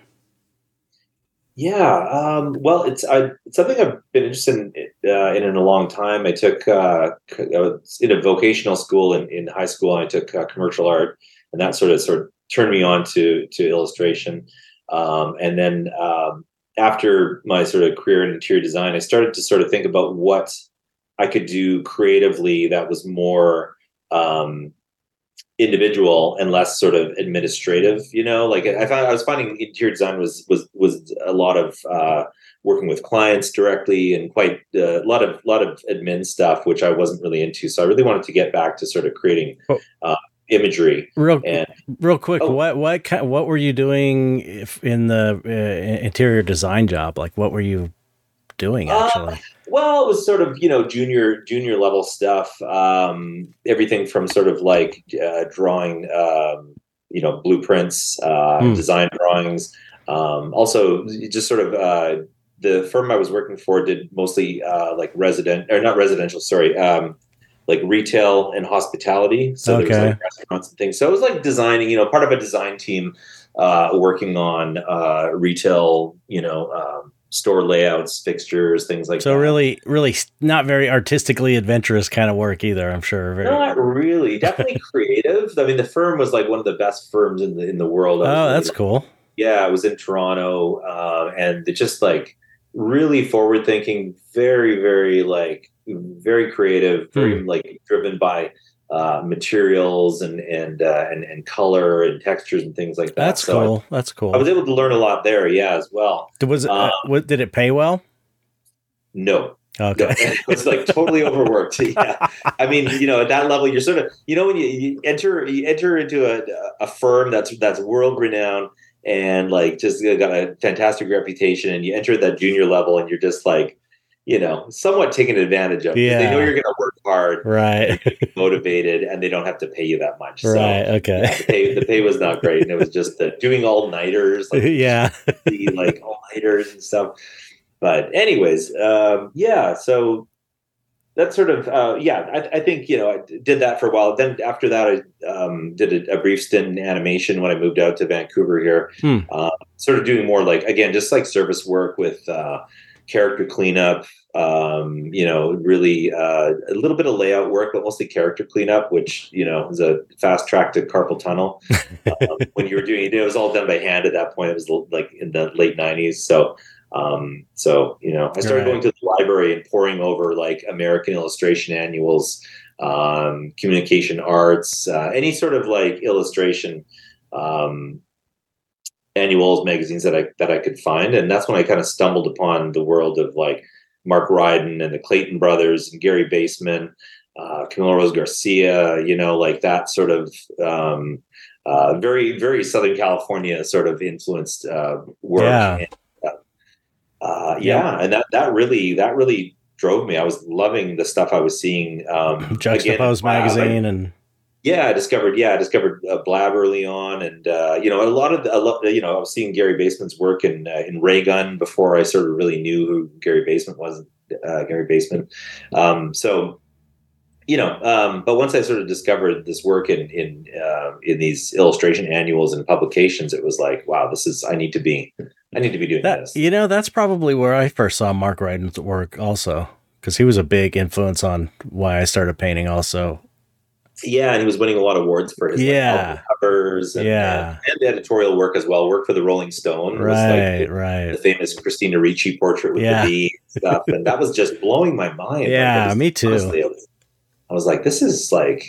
Yeah, um, well, it's I, it's something I've been interested in, uh, in in a long time. I took uh, I was in a vocational school in, in high school, and I took uh, commercial art, and that sort of sort of turned me on to to illustration. Um, and then um, after my sort of career in interior design, I started to sort of think about what I could do creatively that was more um, individual and less sort of administrative you know like i found i was finding interior design was was was a lot of uh working with clients directly and quite uh, a lot of lot of admin stuff which i wasn't really into so i really wanted to get back to sort of creating Oh. uh, imagery Real, and real quick, Oh. what what kind, what were you doing if in the uh, interior design job? Like, what were you doing Uh, actually? Well, it was sort of you know junior junior level stuff. Um, everything from sort of like uh, drawing, um, you know, blueprints, uh, Hmm. design drawings. Um, also, just sort of uh, the firm I was working for did mostly uh, like resident or not residential. Sorry. Like retail and hospitality, so there was like restaurants and things. So it was like designing, you know, part of a design team uh, working on uh, retail, you know, um, store layouts, fixtures, things like So that. So really, really not very artistically adventurous kind of work either. I'm sure. Very, Not really. Definitely creative. I mean, the firm was like one of the best firms in the in the world. Oh, really that's cool. yeah, it was in Toronto, uh, and it just like really forward thinking, very, very like very creative, very Hmm. like driven by uh, materials and and, uh, and and color and textures and things like that. That's So I- cool. That's cool. I, was able to learn a lot there, yeah, as well. was it, uh, uh, what, did it pay well? No, no, Okay. it was like totally overworked. Yeah, I mean, you know, at that level, you're sort of, you know, when you, you enter, you enter into a, a firm that's that's world renowned and like just got a fantastic reputation, and you enter that junior level, and you're just like, you know, somewhat taken advantage of. Yeah. They know you're going to work hard, right. motivated, and they don't have to pay you that much. So, right. Okay. yeah, the pay the pay was not great, and it was just the doing all nighters, like yeah. the like all nighters and stuff. But anyways, um, yeah. So that's sort of uh, yeah. I, I think you know I did that for a while. Then after that, I um, did a, a brief stint in animation when I moved out to Vancouver here. Hmm. Uh, sort of doing more like again, just like service work with uh, character cleanup. Um, you know, really uh, a little bit of layout work, but mostly character cleanup, which you know is a fast track to carpal tunnel. um, when you were doing it, it was all done by hand at that point. It was like in the late '90s, so um, so you know, I started Right. going to the library and poring over like American illustration annuals, um, communication arts, uh, any sort of like illustration um, annuals, magazines that I that I could find, and that's when I kind of stumbled upon the world of like Mark Ryden and the Clayton brothers and Gary Baseman. uh, Camille Rose Garcia, you know, like that sort of um, uh, very, very Southern California sort of influenced uh, work. Yeah. And, uh, yeah, and that that really that really drove me. I was loving the stuff I was seeing. Um, Juxtapoz again, magazine and yeah, I discovered yeah, I discovered uh, Blab early on, and uh, you know a lot of the, a lot, you know I was seeing Gary Baseman's work in uh, in Ray Gun before I sort of really knew who Gary Baseman was. Uh, Gary Baseman. um, so you know, um, but once I sort of discovered this work in in uh, in these illustration annuals and publications, it was like, wow, this is I need to be I need to be doing that. this. You know, that's probably where I first saw Mark Ryden's work, also, because he was a big influence on why I started painting. Also, Yeah, and he was winning a lot of awards for his like, Yeah. album covers and, Yeah. and, and editorial work as well. Worked for the Rolling Stone, was right, like the, right. the famous Christina Ricci portrait with Yeah. the V and stuff, and that was just blowing my mind. Yeah, it was- me too. honestly, I was, I was like, this is like,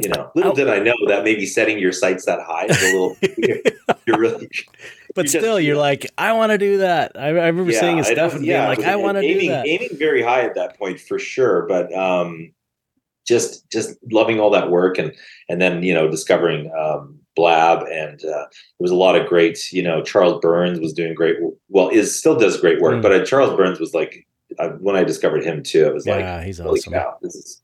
you know, little Oh. did I know that maybe setting your sights that high is a little. you're really, But you just- still, you're yeah. like, I want to do that. I, I remember seeing his it stuff was- and being like, was I want to do aiming, that. Aiming very high at that point for sure, but um, just just loving all that work and and then you know discovering um, Blab and uh, there was a lot of great you know Charles Burns was doing great well is still does great work, Mm. but uh, Charles Burns was like uh, when I discovered him too, it was like yeah, he's holy awesome. cow, this is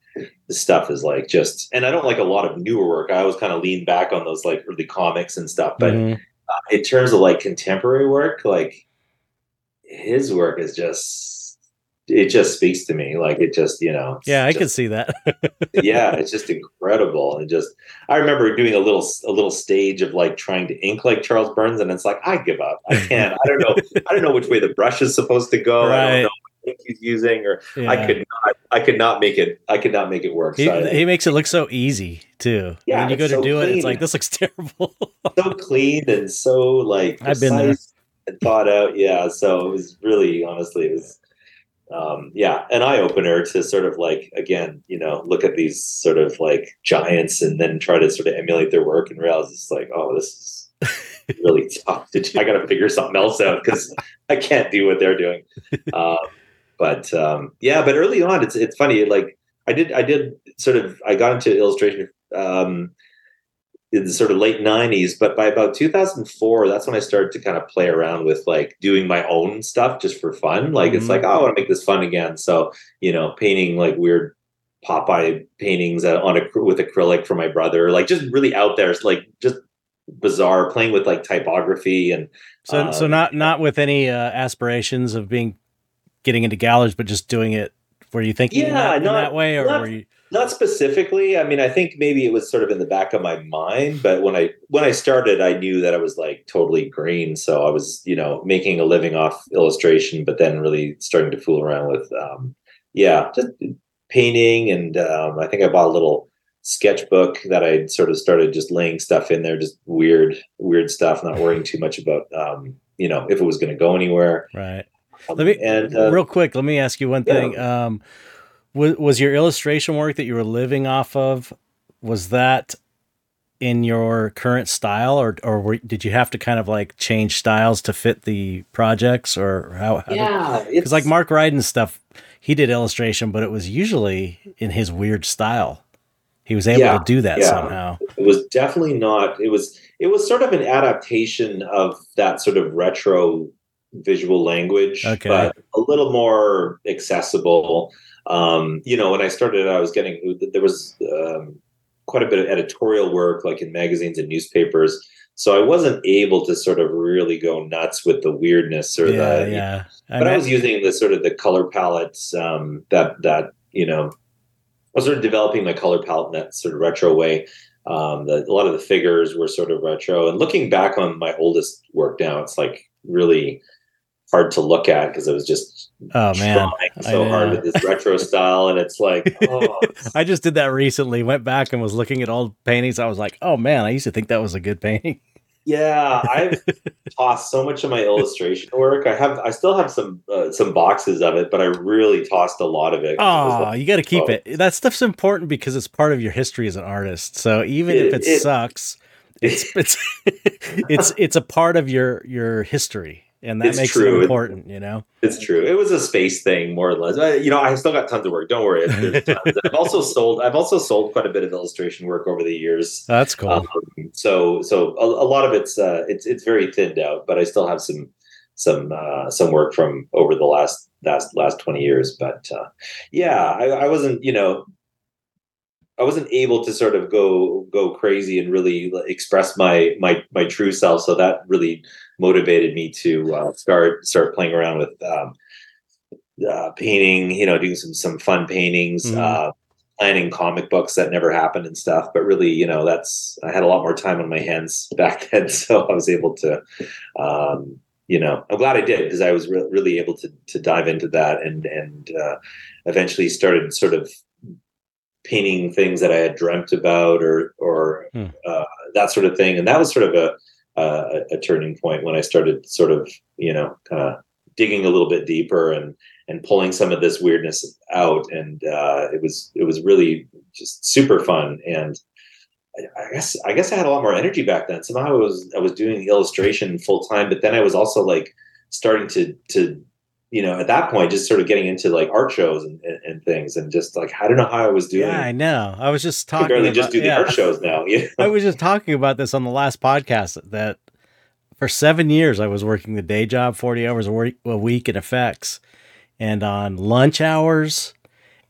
this stuff is like just and I don't like a lot of newer work. I always kind of lean back on those like early comics and stuff, but Mhm. uh, in terms of like contemporary work, like his work is just it just speaks to me. Like it just you know Yeah, I just, can see that. yeah, it's just incredible and just I remember doing a little a little stage of like trying to ink like Charles Burns and it's like I give up. I can't. I don't know. I don't know which way the brush is supposed to go. I Right. don't know what ink he's using or Yeah. I could not I could not make it I could not make it work. He, So he makes it look so easy too. Yeah, when you go to so do it, it's like this looks terrible. so clean and so like I've been there. and thought out. Yeah, so it was really honestly it was um, yeah an eye opener to sort of like again you know look at these sort of like giants and then try to sort of emulate their work and realize it's like oh this is really tough to do. I got to figure something else out because I can't do what they're doing. Um, but um, yeah, but early on, it's it's funny. Like I did, I did sort of, I got into illustration um, in the sort of late '90s, but by about 2004, that's when I started to kind of play around with like doing my own stuff just for fun. Like it's Mhm. like, oh, I want to make this fun again. So you know, painting like weird Popeye paintings on a with acrylic for my brother, like just really out there, like just bizarre, playing with like typography and So, so Um, not not with any uh, aspirations of being getting into galleries, but just doing it. Were you thinking in, Yeah, that, in not- that way, or not- were you? Not specifically i mean i think maybe it was sort of in the back of my mind but when i when i started i knew that i was like totally green so i was you know making a living off illustration but then really starting to fool around with um yeah just painting and um i think i bought a little sketchbook that i sort of started just laying stuff in there just weird weird stuff not worrying too much about um you know if it was going to go anywhere Right. Um, Let me and uh, real quick. Let me ask you one yeah. thing. Um, was was your illustration work that you were living off of? Was that in your current style, or or were, did you have to kind of like change styles to fit the projects, or how? how yeah Because like Mark Ryden's stuff, he did illustration, but it was usually in his weird style. He was able Yeah, to do that yeah. somehow. it was definitely not it was it was sort of an adaptation of that sort of retro visual language Okay. but a little more accessible um you know when i started i was getting there was um, quite a bit of editorial work like in magazines and newspapers so i wasn't able to sort of really go nuts with the weirdness or Yeah, the yeah. I but I was using the sort of the color palettes um, that that you know I was sort of developing my color palette in that sort of retro way. Um, the, a lot of the figures were sort of retro, and looking back on my oldest work now, it's like really hard to look at because it was just oh man, so I hard with this retro style, and it's like, oh, it's- I just did that recently. Went back and was looking at old paintings. I was like, oh man, I used to think that was a good painting. yeah, I've tossed so much of my illustration work. I have, I still have some uh, some boxes of it, but I really tossed a lot of it Oh, like- you got to keep oh. it. That stuff's important because it's part of your history as an artist. So even if It- it, it- sucks, it's it's it's it's a part of your your history. And that It's makes true. it important, you know. It's true. It was a space thing, more or less. Uh, You know, I still got tons of work. Don't worry. I've also sold. I've also sold quite a bit of illustration work over the years. That's cool. Um, so, so a, a lot of it's uh, it's it's very thinned out, but I still have some some uh, some work from over the last last last twenty years. But uh, yeah, I, I wasn't. You know, I wasn't able to sort of go go crazy and really express my my my true self. So that really motivated me to uh, start start playing around with um, uh, painting. You know, doing some some fun paintings, Mhm. uh, planning comic books that never happened and stuff. But really, you know, that's I had a lot more time on my hands back then, so I was able to. Um, you know, I'm glad I did because I was re- really able to to dive into that and and uh, eventually started sort of painting things that I had dreamt about or or Hmm. uh, that sort of thing. And that was sort of a, a a turning point when I started sort of you know kind of digging a little bit deeper and and pulling some of this weirdness out. And uh, it was it was really just super fun. And I, I guess I guess I had a lot more energy back then. Somehow I was I was doing illustration full time, but then I was also like starting to to you know at that point just sort of getting into like art shows and, and, and things and just like I don't know how I was doing. Yeah, I know. I was just talking. can barely about, just do the yeah. art shows now. Yeah. I was just talking about this on the last podcast that for seven years I was working the day job, 40 hours a week, a week in effects. And on lunch hours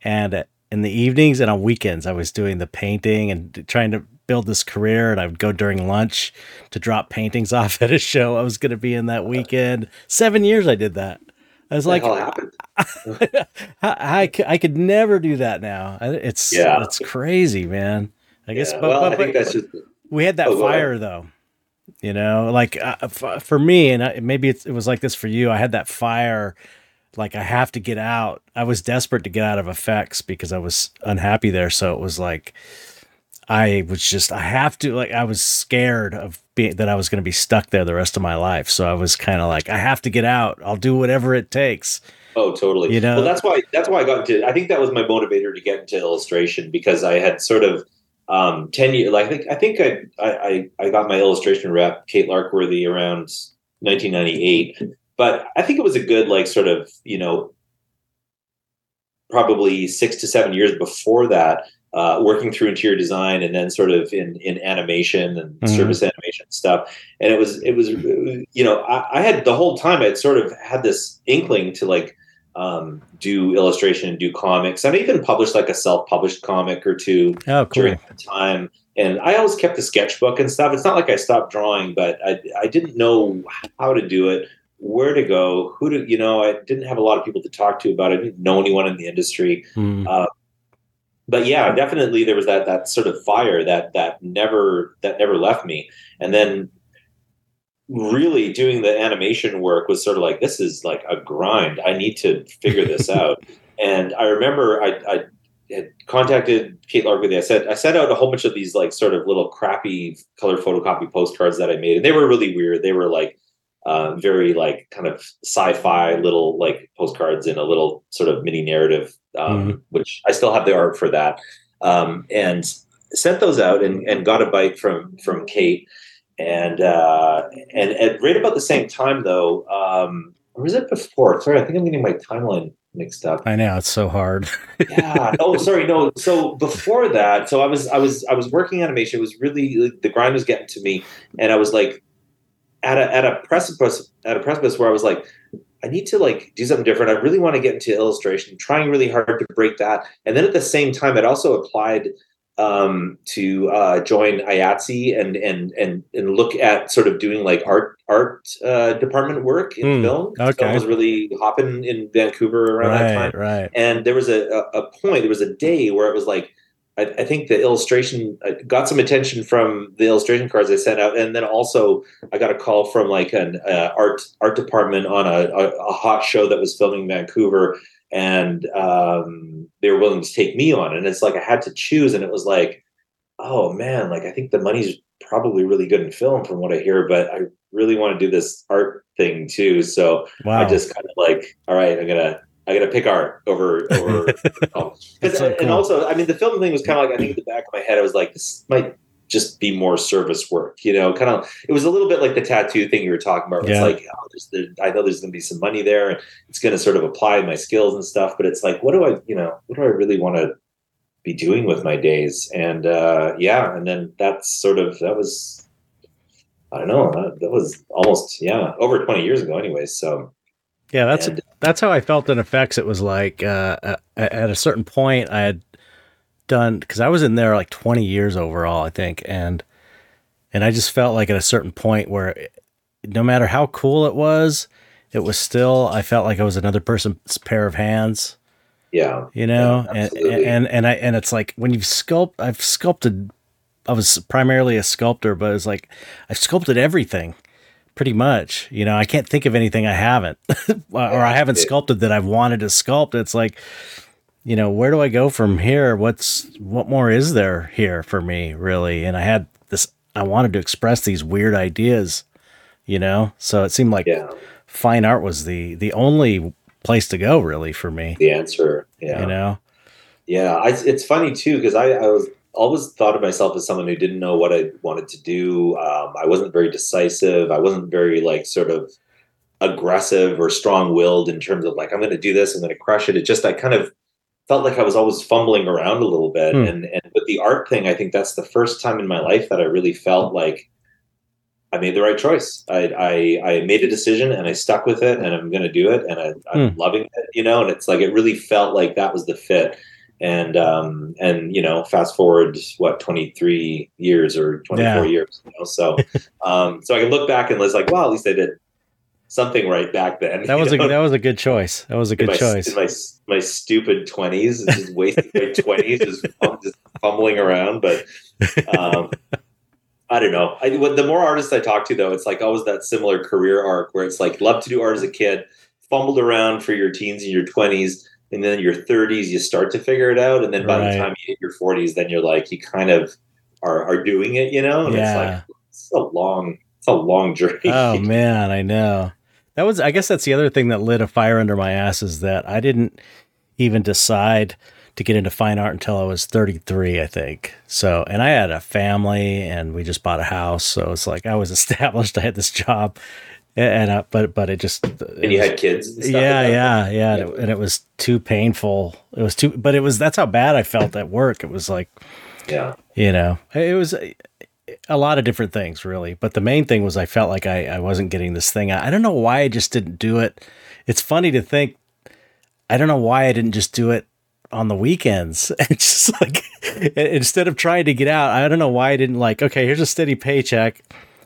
and uh, in the evenings and on weekends, I was doing the painting and trying to build this career. And I would go during lunch to drop paintings off at a show I was going to be in that weekend. Seven years I did that. I was like, happened? I, I, I could never do that now. It's Yeah. it's crazy, man. I guess, Yeah, but, well, but, I think but- that's just we had that Oh, fire though you know like uh, f- for me and I, maybe it's, it was like this for you i had that fire like i have to get out i was desperate to get out of effects because i was unhappy there so it was like i was just i have to like i was scared of being that i was going to be stuck there the rest of my life so i was kind of like i have to get out i'll do whatever it takes Oh, totally. You know- well, that's why that's why I got into. I think that was my motivator to get into illustration because I had sort of um, ten years. Like I think I think I, I I got my illustration rep, Kate Larkworthy, around 1998. But I think it was a good like sort of you know probably six to seven years before that. Uh, working through interior design and then sort of in in animation and Mhm. service animation stuff, and it was it was you know I, I had the whole time I'd sort of had this inkling to like um, do illustration and do comics. And I even published like a self-published comic or two oh cool during that time. And I always kept a sketchbook and stuff. It's not like I stopped drawing, but I, I didn't know how to do it, where to go, who to, you know, I didn't have a lot of people to talk to about it. I didn't know anyone in the industry. Hmm. But yeah, definitely there was that, that sort of fire that, that never, that never left me. And then really doing the animation work was sort of like, this is like a grind. I need to figure this out. And I remember I, I had contacted Kate Larkworthy. I said I sent out a whole bunch of these like sort of little crappy color photocopy postcards that I made, and they were really weird. They were like uh, very like kind of sci-fi little like postcards in a little sort of mini narrative, um, which I still have the art for that. Um, and sent those out and, and got a bite from from Kate. And uh, and at right about the same time though, um, or was it before? Sorry, I think I'm getting my timeline mixed up i know it's so hard yeah. Oh, sorry. No. So before that, so I was I was I was working animation. It was really like, the grind was getting to me, and I was like at a at a precipice at a precipice where I was like, I need to like do something different. I really want to get into illustration. Trying really hard to break that, and then at the same time, I'd also applied um, to uh, join IATSE and and and and look at sort of doing like art art uh, department work in Hmm, film. okay. Film was really hopping in Vancouver around that time right right and there was a, a point there was a day where it was like I, I think the illustration I got some attention from the illustration cards I sent out, and then also I got a call from like an uh, art art department on a, a, a hot show that was filming in Vancouver, and um, they were willing to take me on, and it's like I had to choose, and it was like, oh man, like I think the money's probably really good in film from what I hear, but I really want to do this art thing too, so wow. I just kind of like, all right, I'm gonna I'm gonna pick art over over. 'Cause- That's so and also, I mean, the film thing was kind of like I think in the back of my head, I was like, this might just be more service work, you know, kind of, it was a little bit like the tattoo thing you were talking about. It's like, oh, there, I know there's going to be some money there and it's going to sort of apply my skills and stuff, but it's like, what do I, you know, what do I really want to be doing with my days? And, uh, yeah. And then that's sort of, that was, I don't know, that, that was almost, yeah, over 20 years ago anyways. So, Yeah, that's And- that's how I felt in effects. It was like uh, at a certain point I had done because I was in there like 20 years overall, I think, and and I just felt like at a certain point where it- no matter how cool it was, it was still I felt like I was another person's pair of hands, yeah. you know, Yeah, and, and and I and it's like when you've sculpt, I've sculpted. I was primarily a sculptor, but it's like I've sculpted everything pretty much. You know, I can't think of anything I haven't, or I haven't sculpted that I've wanted to sculpt. It's like, you know, where do I go from here? What's what more is there here for me, really? And I had this. I wanted to express these weird ideas, you know. So it seemed like Yeah. fine art was the the only place to go, really, for me. The answer. Yeah. You know. Yeah, I, it's funny too because I, I was always thought of myself as someone who didn't know what I wanted to do. Um, I wasn't very decisive. I wasn't very like sort of aggressive or strong-willed in terms of like I'm going to do this. I'm going to crush it. It just I kind of felt like I was always fumbling around a little bit. Hmm. And and with the art thing, I think that's the first time in my life that I really felt like I made the right choice. I I, I made a decision and I stuck with it, and I'm going to do it, and I, I'm loving it. You know, and it's like it really felt like that was the fit. And um and you know, fast forward what 23 years or 24 Yeah. years. You know, so um so I can look back and was like, well, at least I did something right back then. That was a that was a good choice. That was a in good my, choice. In my my stupid twenties, just wasting my twenties, just, fum- just fumbling around. But um, I don't know. I, the more artists I talk to, though, it's like always that similar career arc where it's like love to do art as a kid, fumbled around for your teens and your twenties, and then your thirties, you start to figure it out, and then by Right. the time you hit your forties, then you're like you kind of are are doing it, you know. And it's like it's a long, it's a long journey. Oh man, I know. That was I guess that's the other thing that lit a fire under my ass is that I didn't even decide to get into fine art until I was 33, I think. So, and I had a family and we just bought a house, so it's like I was established, I had this job and uh, but but it just it and you was- had kids. And stuff yeah, at that yeah, yeah, and it, and it was too painful. It was too but it was that's how bad I felt at work. It was like yeah. you know it was a, a lot of different things really but the main thing was i felt like i, I wasn't getting this thing I, I don't know why i just didn't do it it's funny to think i don't know why i didn't just do it on the weekends and just like instead of trying to get out i don't know why i didn't like okay here's a steady paycheck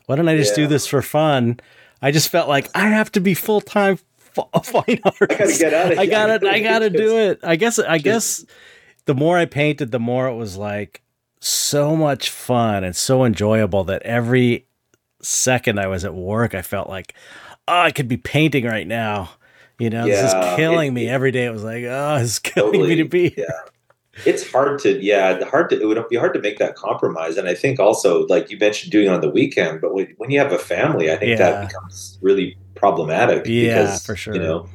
why don't i just do this for fun i just felt like i have to be full-time f- fine artist I gotta get out of I here. gotta, I gotta do it. I guess, I guess, the more I painted, the more it was like so much fun and so enjoyable that every second I was at work, I felt like, oh, I could be painting right now. You know, this is killing it- me every day. It was like, oh, it's killing me to be. yeah it's hard to yeah the hard to it would be hard to make that compromise and i think also like you mentioned doing it on the weekend but when, when you have a family i think Yeah. that becomes really problematic Yeah, because, for sure. you know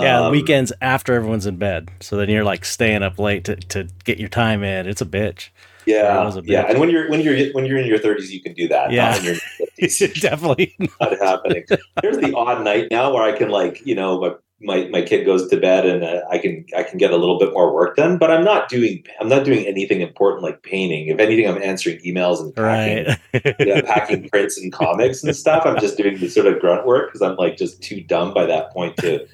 Yeah, um, weekends after everyone's in bed. So then you're like staying up late to, to get your time in. It's a bitch. Yeah a yeah and when you're when you're when you're in your 30s you can do that Yeah. not in your 50s Definitely. not happening there's the odd night now where i can like you know my my, my kid goes to bed and uh, i can i can get a little bit more work done but i'm not doing i'm not doing anything important like painting if anything i'm answering emails and packing Right. yeah, packing prints and comics and stuff. I'm just doing the sort of grunt work because I'm like just too dumb by that point to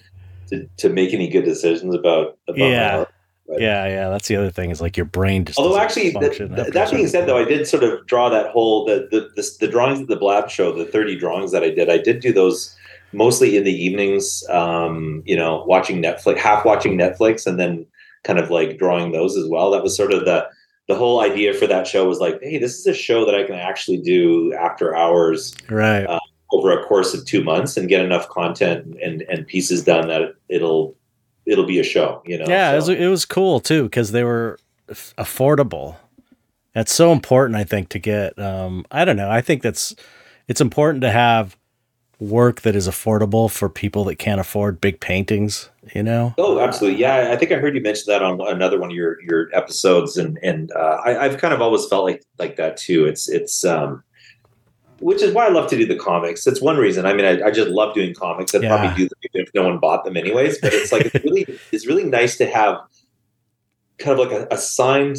to, to make any good decisions about about Yeah. art. Yeah, yeah, that's the other thing is like your brain just. Although actually, function that, that being said, though, I did sort of draw that whole the the, the the drawings of the Blab show, the 30 drawings that I did. I did do those mostly in the evenings. Um, you know, watching Netflix, half watching Netflix, and then kind of like drawing those as well. That was sort of the the whole idea for that show was like, hey, this is a show that I can actually do after hours right. uh, over a course of two months and get enough content and and pieces done that it'll it'll be a show. You know. yeah, it was, it was cool too because they were affordable. That's so important, I think, to get. Um, I don't know. I think that's it's important to have work that is affordable for people that can't afford big paintings, you know? Oh, absolutely. Yeah, I think I heard you mention that on another one of your your episodes, and and uh, I, have kind of always felt like like that too. It's it's um, which is why I love to do the comics. That's one reason. I mean, I, I just love doing comics. I'd yeah. probably do them if no one bought them anyways. But it's like it's really it's really nice to have kind of like a, a signed,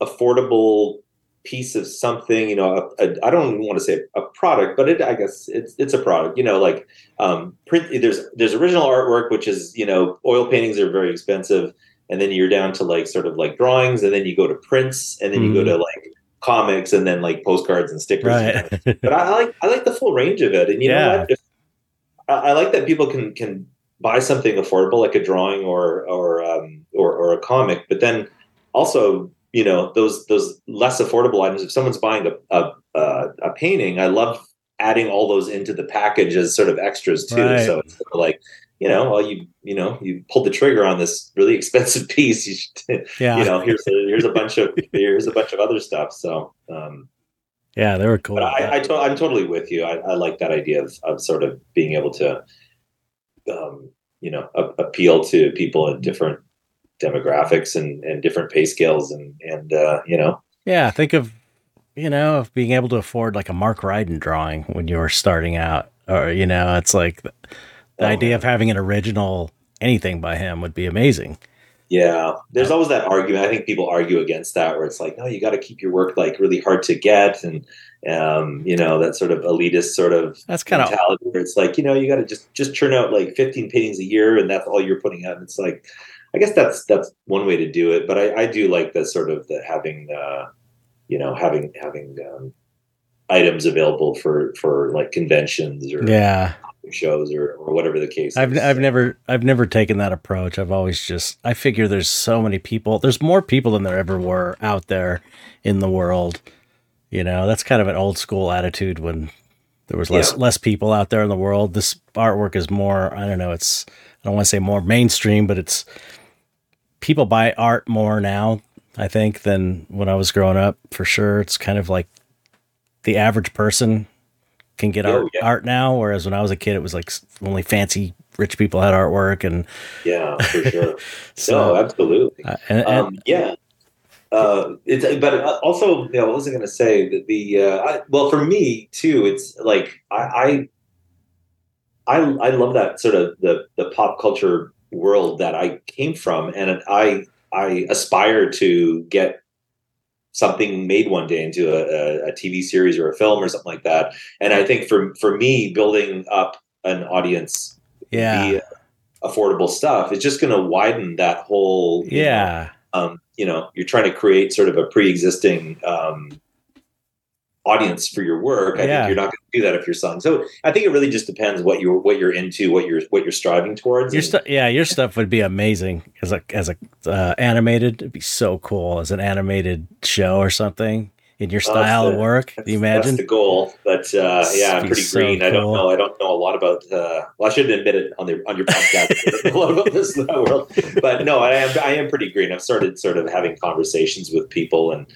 affordable piece of something, you know, I a, I don't even want to say a product, but it, I guess it's, it's a product, you know, like, um, print, there's, there's original artwork, which is, you know, oil paintings are very expensive. And then you're down to like sort of like drawings and then you go to prints and then mm. you go mm-hmm. to like comics and then like postcards and stickers. Right. But I, I, like, I like the full range of it. And you yeah. know what? If, I, I like that people can, can buy something affordable, like a drawing or, or, um, or, or a comic, but then also you know those those less affordable items if someone's buying a a, a painting i love adding all those into the package as sort of extras too. Right. so it's like you know well you you know you pulled the trigger on this really expensive piece. You should yeah. you know here's a, here's a bunch of here's a bunch of other stuff. So um yeah they were cool. i, I to, i'm totally with you. I, I like that idea of, of sort of being able to um you know a, appeal to people in different demographics and, and different pay scales and and uh, you know. Yeah think of you know of being able to afford like a mark ryden drawing when you were starting out or you know it's like the, the oh, idea man. of having an original anything by him would be amazing. Yeah there's always that argument i think people argue against that where it's like no you got to keep your work like really hard to get and um, you know that sort of elitist sort of that's kind of where it's like you know you got to just just churn out like 15 paintings a year and that's all you're putting out. And it's like I guess that's that's one way to do it. But I, I do like the sort of the having uh, you know having having um, items available for for like conventions or yeah shows or, or whatever the case I've, is. I've never I've never taken that approach. I've always just I figure there's so many people. There's more people than there ever were out there in the world. You know, that's kind of an old school attitude when there was less yeah. less people out there in the world. This artwork is more I don't know, it's I don't want to say more mainstream, but it's people buy art more now, I think, than when I was growing up. For sure, it's kind of like the average person can get oh, art, yeah. art now, whereas when I was a kid, it was like only fancy rich people had artwork and yeah, for sure. so no, absolutely, uh, and, and, um, yeah. Uh, it's but also, you know, what was I going to say? That the uh, I, well, for me too, it's like I, I I I love that sort of the the pop culture world that I came from, and I I aspire to get something made one day into a, a, TV series or a film or something like that. And I think for for me, building up an audience yeah. affordable stuff is just going to widen that whole yeah. Know, um, you know, you're trying to create sort of a pre-existing um, audience for your work. I yeah. think you're not going to do that if you're selling. So I think it really just depends what you're what you're into, what you're what you're striving towards. Your stuff, yeah, your stuff would be amazing as a as a uh, animated. It'd be so cool as an animated show or something in your style of work. Do you imagine? That's the goal. But uh, yeah, I'm pretty so green. Cool. I don't know. I don't know a lot about. Uh, well, I shouldn't admit it on the on your podcast. a lot about this world, but no, I am. I am pretty green. I've started sort of having conversations with people and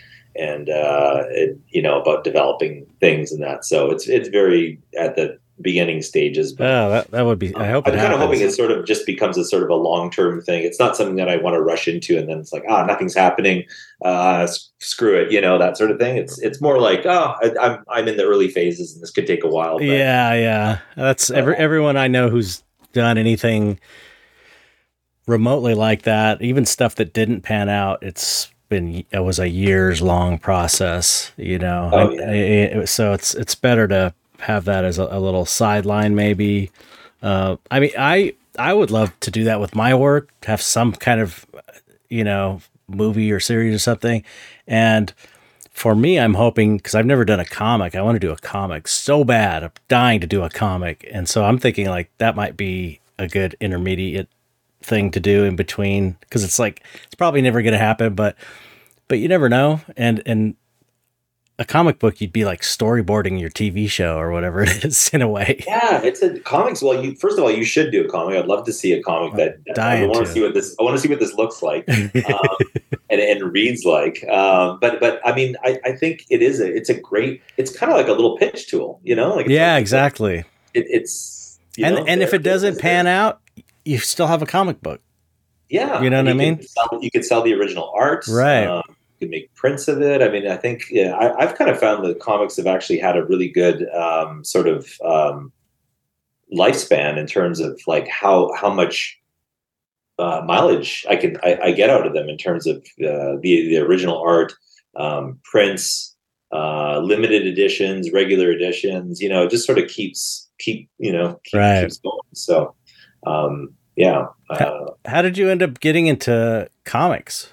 and uh, it, you know about developing things and that. So it's it's very at the beginning stages. But, oh, that, that would be. I hope. I'm kind of hoping it sort of just becomes a sort of a long term thing. It's not something that I want to rush into and then it's like ah nothing's happening. Uh, screw it, you know that sort of thing. It's it's more like oh I, am I'm, I'm in the early phases and this could take a while. But, yeah, yeah. That's every, everyone I know who's done anything remotely like that, even stuff that didn't pan out. It's been it was a years long process, you know. Oh, yeah. it, it, so it's it's better to have that as a, a little sideline, maybe. Uh, I mean, I I would love to do that with my work, have some kind of you know movie or series or something, and for me, I'm hoping because I've never done a comic. I want to do a comic so bad. I'm dying to do a comic, and so I'm thinking like that might be a good intermediate thing to do in between because it's like it's probably never going to happen but but you never know and and a comic book you'd be like storyboarding your TV show or whatever it is in a way. Yeah, it's a comics. Well, you first of all you should do a comic. I'd love to see a comic that I want to see what this. I want to see what this looks like um, and, and reads like. Um, but but I mean, I, I think it is a it's a great. It's kind of like a little pitch tool, you know? Like yeah, like, exactly. it, it's and know, and if it doesn't pan out, you still have a comic book. Yeah, you know what I mean. Sell, you could sell the original art, right? Um, you could make prints of it. I mean, I think yeah, I, have kind of found that comics have actually had a really good um, sort of um, lifespan in terms of like how how much uh, mileage I can I, I, get out of them in terms of uh, the the original art, um, prints, uh, limited editions, regular editions. You know, it just sort of keeps keep you know keep, right. keeps going. So um, yeah. How, uh, how did you end up getting into comics?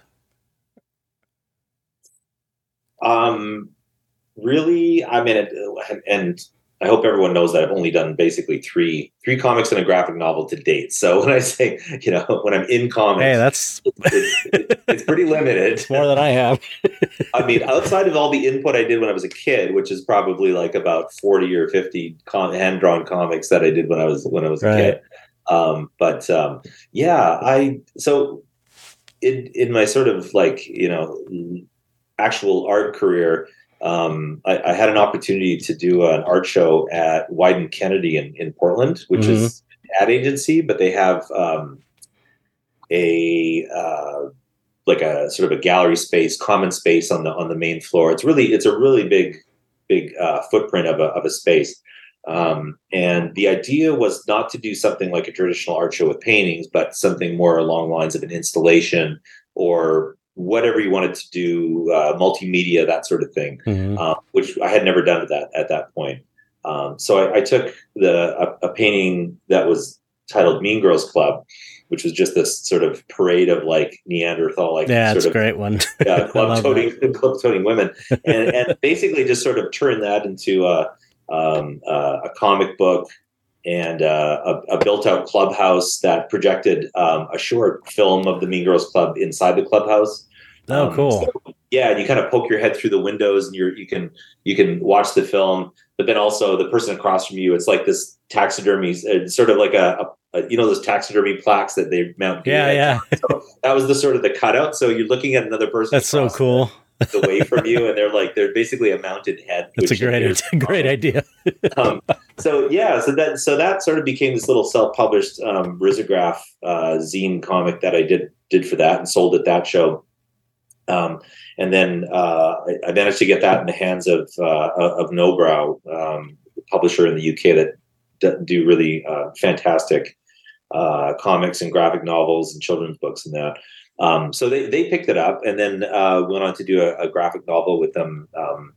Um, really, I mean, it, and I hope everyone knows that I've only done basically three three comics and a graphic novel to date. So when I say, you know, when I'm in comics, hey, that's it's, it's pretty limited. It's more than I have. I mean, outside of all the input I did when I was a kid, which is probably like about forty or fifty com- hand drawn comics that I did when I was when I was a right. kid. Um, but um, yeah, I so in in my sort of like you know actual art career um, I, I, had an opportunity to do an art show at Wieden+Kennedy in, in Portland, which mm-hmm. is ad agency, but they have um, a uh, like a sort of a gallery space, common space on the on the main floor. It's really it's a really big big uh, footprint of a of a space. Um, and the idea was not to do something like a traditional art show with paintings, but something more along lines of an installation or whatever you wanted to do, uh, multimedia, that sort of thing, mm-hmm. uh, which I had never done at that at that point. Um, so I, I, took the a, a, painting that was titled Mean Girls Club, which was just this sort of parade of like Neanderthal, like yeah, a great one. uh, club toting club toting women, and, and basically just sort of turned that into a um, uh, a comic book and uh, a, a, built-out clubhouse that projected um, a short film of the Mean Girls Club inside the clubhouse. Oh, um, cool. So, yeah, and you kind of poke your head through the windows, and you you can you can watch the film. But then also the person across from you, it's like this taxidermy, it's sort of like a, a, a, you know those taxidermy plaques that they mount. Yeah, yeah. So that was the sort of the cutout. So you're looking at another person. That's so cool. Away from you, and they're like they're basically a mounted head. That's a great, a great idea. um, so yeah, so that so that sort of became this little self-published um, risograph uh, zine comic that I did did for that and sold at that show. Um, and then uh, I, I, managed to get that in the hands of uh, of Nobrow, um, publisher in the UK that d- do really uh, fantastic uh, comics and graphic novels and children's books and that. Um, so they, they picked it up and then uh, went on to do a, a graphic novel with them um,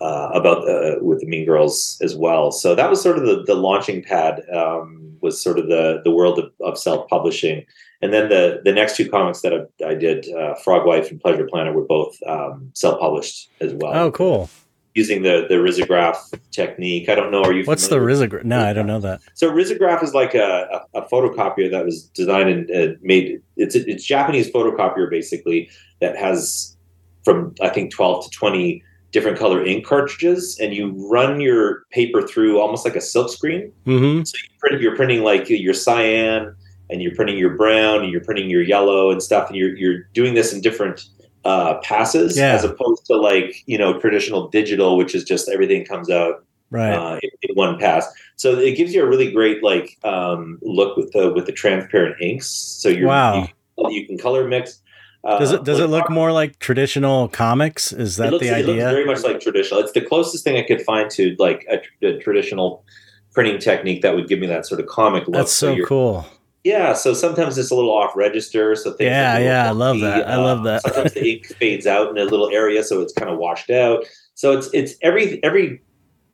uh, about with the Mean Girls as well. So that was sort of the, the launching pad. Um, was sort of the the world of, of self publishing and then the the next two comics that I, I did, uh, Frog Wife and Pleasure Planet, were both um, self published as well. Oh, cool! Using the the risograph technique. I don't know. Are you? What's the risograph? No, I don't know that. So risograph is like a, a, a photocopier that was designed and uh, made. It's a, it's Japanese photocopier basically that has from I think twelve to twenty different color ink cartridges and you run your paper through almost like a silk screen. Mm-hmm. So you print, you're printing like your cyan, and you're printing your brown and you're printing your yellow and stuff and you're you're doing this in different uh, passes yeah. as opposed to like you know traditional digital which is just everything comes out right uh, in, in, one pass so it gives you a really great like um, look with the with the transparent inks so you're wow. you, you can color mix uh, does it does it look more like traditional comics? Is that looks, the idea? very much like traditional. It's the closest thing I could find to like a, a traditional printing technique that would give me that sort of comic look. That's so, so cool. Yeah, so sometimes it's a little off register. So things yeah, yeah, I love that. I love that. sometimes the ink fades out in a little area, so it's kind of washed out. So it's it's every every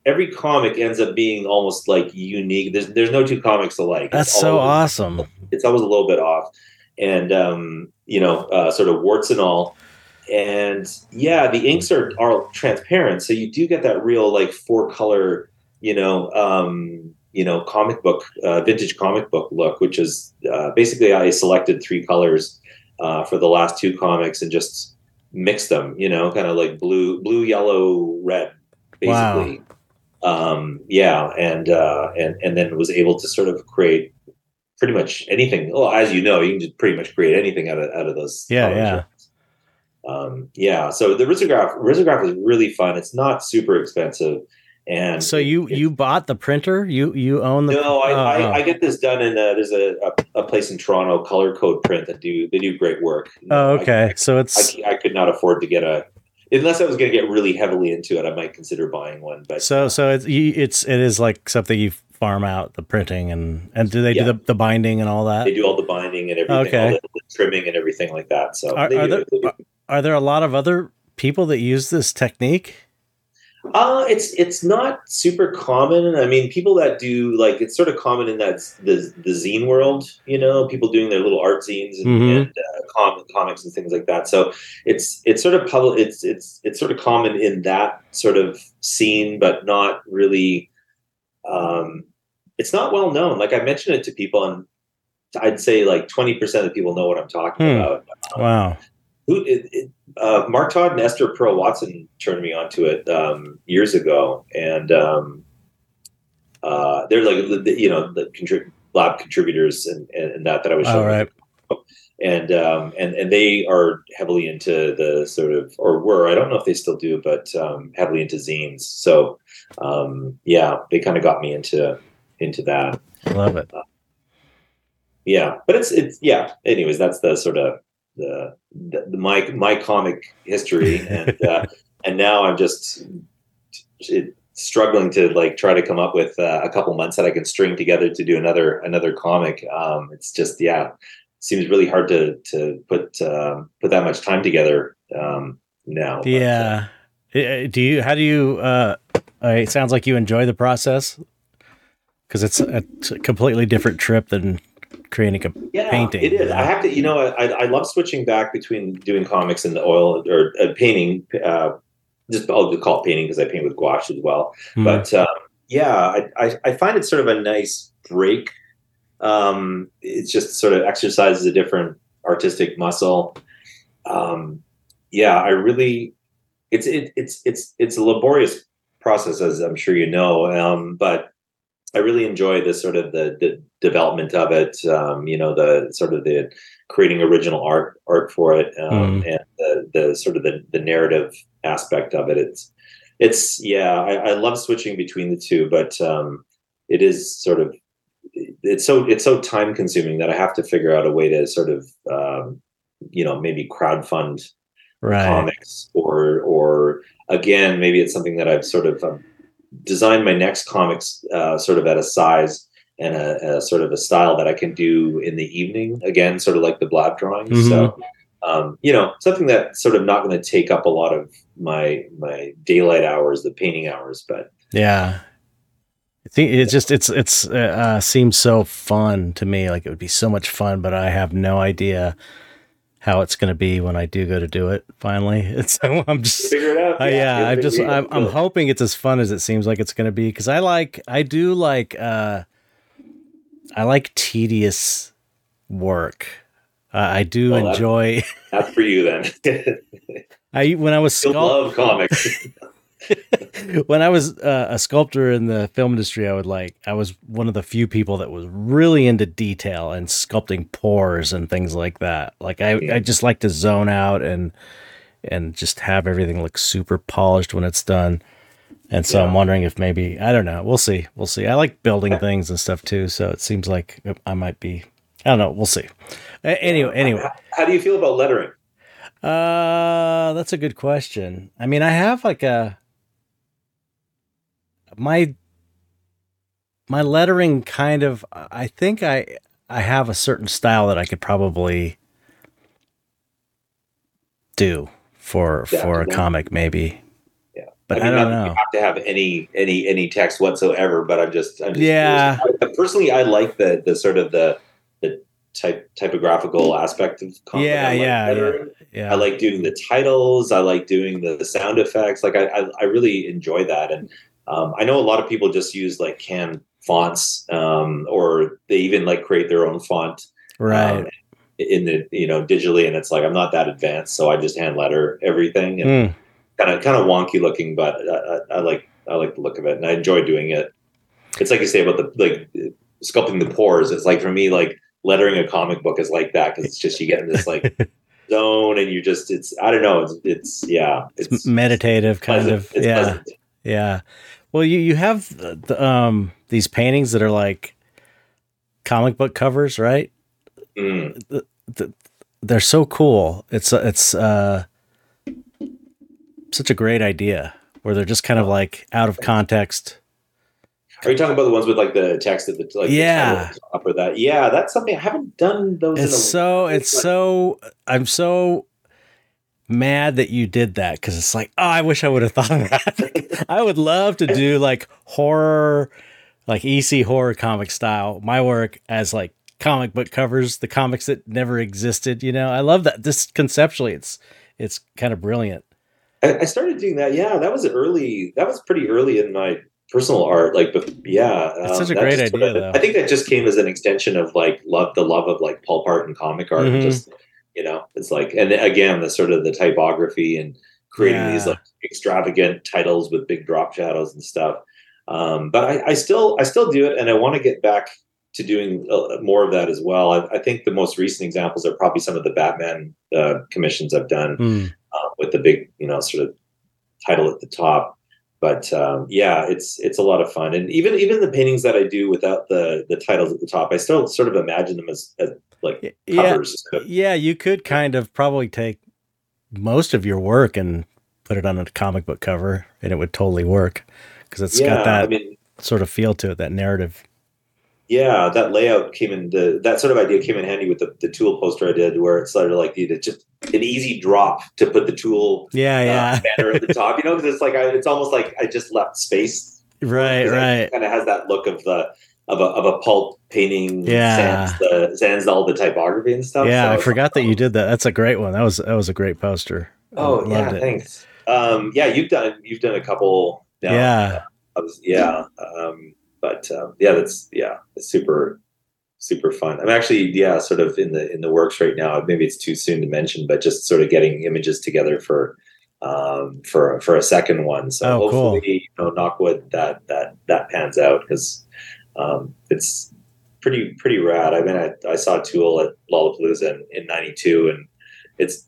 every comic ends up being almost like unique. There's there's no two comics alike. That's so awesome. It's always a little bit off, and um, you know, uh, sort of warts and all. And yeah, the inks are are transparent, so you do get that real like four color, you know, um, you know comic book uh, vintage comic book look which is uh, basically i selected three colors uh, for the last two comics and just mixed them you know kind of like blue blue yellow red basically. Wow. um, yeah and uh, and and then was able to sort of create pretty much anything. Well as you know you can just pretty much create anything out of out of those yeah yeah. um, yeah so the risograph risograph is really fun. It's not super expensive And so you you bought the printer? You you own the? No, I, oh, I, oh. I get this done in uh there's a, a, a place in Toronto, Color Code Print that do they do great work. Oh, I- okay. so it's I, could not afford to get a unless I was going to get really heavily into it. I might consider buying one, but so so it's it's it is like something you farm out the printing and and do they Yeah. do the, the binding and all that? they do all the binding and everything, Okay. all the, trimming and everything like that. So Are- are there-. Are there a lot of other people that use this technique? Uh, it's it's not super common. I mean, people that do like it's sort of common in that the the zine world. You know, people doing their little art zines and, Mhm. and uh, com- comics and things like that. So it's it's sort of public. It's it's it's sort of common in that sort of scene, but not really. Um, it's not well known. Like I mentioned it to people, and I'd say like twenty percent of people know what I'm talking Hmm. about. Wow. Who it, it, uh, Mark Todd and Esther Pearl Watson turned me onto it um, years ago, and um, uh, they're like the, you know the contrib- Blab contributors and, and, and that that I was showing, right. and um, and and they are heavily into the sort of or were I don't know if they still do, but um, heavily into zines. So um, yeah, they kind of got me into into that. I love it. Yeah, but it's it's yeah. Anyways, that's the sort of the, the, the my my comic history, and uh, and now I'm just it, struggling to like try to come up with uh, a couple months that I can string together to do another another comic. Um, it's just yeah, seems really hard to to put um, put that much time together um, now. but, uh, Yeah. Uh, Do you? How do you? Uh, uh, it sounds like you enjoy the process because it's a completely different trip than creating a. yeah, painting, It is. yeah. I have to, you know, I, I love switching back between doing comics and the oil or uh, painting. Uh, just I'll just call it painting because I paint with gouache as well. Hmm. But um, yeah, I, I, I find it sort of a nice break. Um, it just sort of exercises a different artistic muscle. Um, yeah, I really, it's it, it's it's it's a laborious process, as I'm sure you know. Um, but I really enjoy the sort of the, the development of it. Um, you know, the sort of the creating original art art for it, um, and the, the sort of the, the narrative aspect of it. It's it's yeah, I, I love switching between the two, but um, it is sort of it's so it's so time consuming that I have to figure out a way to sort of um, you know maybe crowdfund right. comics or or again maybe it's something that I've sort of um, designed my next comics uh, sort of at a size and a, a sort of a style that I can do in the evening again sort of like the blab drawings so um, you know something that's sort of not going to take up a lot of my my daylight hours the painting hours but Yeah. I think it just it's it's uh, uh, seems so fun to me. Like it would be so much fun, but I have no idea how it's going to be when I do go to do it. Finally, it's I'm just figure it out Uh, yeah, I'm just I'm. I'm hoping it's as fun as it seems like it's going to be because I like I do like uh I like tedious work. Uh, I do Well, enjoy. that's for you then I when I was sculpt- love comics when I was uh, a sculptor in the film industry, I would like I was one of the few people that was really into detail and sculpting pores and things like that. Like I, I just like to zone out and and just have everything look super polished when it's done. And so I'm wondering if maybe I don't know. We'll see. We'll see. I like building things and stuff too. So it seems like I might be. I don't know. We'll see. Anyway, anyway. how, how do you feel about lettering Uh, that's a good question. I mean, I have like a my my lettering kind of I think I I have a certain style that I could probably do for Yeah, for a yeah. comic maybe. Yeah. But I, mean, don't know. You have to have any any any text whatsoever, but I'm just, I'm just Yeah. curious. Personally, I like the the sort of the the type typographical aspect of comic. Yeah, I like yeah, lettering. Yeah. I like doing the titles. I like doing the, the sound effects. Like I, I, I really enjoy that. And um, I know a lot of people just use like canned fonts, um, or they even like create their own font right. um, in the you know digitally. And it's like I'm not that advanced, so I just hand letter everything and kind of kind of wonky looking, but I, I, I like I like the look of it, and I enjoy doing it. It's like you say about the like sculpting the pores. It's like for me, like lettering a comic book is like that because it's just you get in this like zone, and you just it's I don't know, it's it's yeah, it's meditative kind pleasant. of. It's yeah. pleasant. Yeah. Well, you you have the, the, um these paintings that are like comic book covers, right? Mm. The, the, they're so cool. It's it's uh such a great idea where they're just kind of like out of context. Are you talking about the ones with like the text at the like Yeah. the top or that? Yeah, that's something I haven't done those. in It's a, so it's like- so I'm so mad that you did that because it's like oh I wish I would have thought of that. I would love to do like horror, like EC horror comic style. My work as like comic book covers, the comics that never existed. You know, I love that. This conceptually, it's it's kind of brilliant. I, I started doing that. Yeah, that was early. That was pretty early in my personal art. Like, but yeah, It's such a great idea, sorta- though. I think that just came as an extension of like love, the love of like pulp art and comic art. Mhm. Just you know, it's like, and again, the sort of the typography and creating these like extravagant titles with big drop shadows and stuff. Um, but I, I still, I still do it, and I want to get back to doing uh, more of that as well. I, I think the most recent examples are probably some of the Batman uh, commissions I've done uh, with the big, you know, sort of title at the top. But um, yeah, it's it's a lot of fun, and even even the paintings that I do without the the titles at the top, I still sort of imagine them as, as like Y- Yeah, covers. yeah. You could kind of probably take most of your work and put it on a comic book cover, and it would totally work because it's yeah, got that I mean, sort of feel to it, that narrative. yeah, that layout came in. The, that sort of idea came in handy with the, the tool poster I did, where it's sort of like you just an easy drop to put the tool Yeah, yeah. uh, banner at the top. You know, because it's like I, it's almost like I just left space right, right. Kind of has that look of the of a of a pulp painting. Yeah. sans, the, sans all the typography and stuff. Yeah, so I forgot that you did that. That's a great one. That was that was a great poster. I Oh yeah, thanks. Um, yeah, you've done you've done a couple. Now. Yeah, I was, yeah. Um, but um, yeah, that's yeah, it's super super fun. I'm actually yeah, sort of in the in the works right now. Maybe it's too soon to mention, but just sort of getting images together for um for for a second one. So Oh, cool. hopefully, you know, knock wood that that that pans out because um, it's pretty pretty rad. I mean, I, I saw Tool at Lollapalooza in, in '92, and it's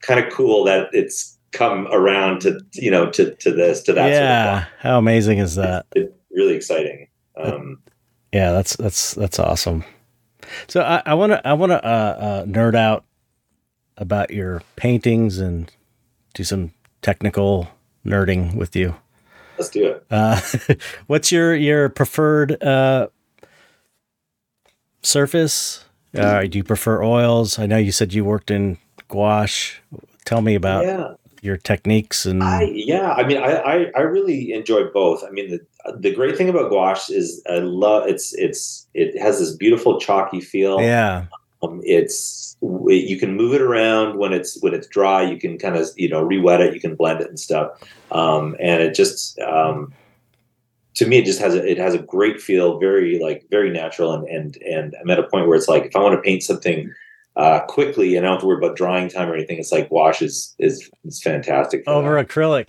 kind of cool that it's come around to you know to to this to that. yeah. Sort of How amazing is that? it's really exciting. Um, Yeah, that's that's that's awesome. So I want to I want to uh, uh, nerd out about your paintings and do some technical nerding with you. Let's do it. Uh, what's your your preferred uh, surface? Uh, do you prefer oils? I know you said you worked in gouache. Tell me about yeah, your techniques and I yeah. I mean, I, I I really enjoy both. I mean, the the great thing about gouache is I love it's it's it has this beautiful chalky feel. yeah, Um, it's you can move it around when it's when it's dry. You can kind of you know re-wet it. You can blend it and stuff. Um, and it just um, to me it just has a, it has a great feel. Very like very natural. And and and I'm at a point where it's like if I want to paint something uh, quickly and I don't have to worry about drying time or anything, it's like gouache is is, is fantastic. over that. acrylic.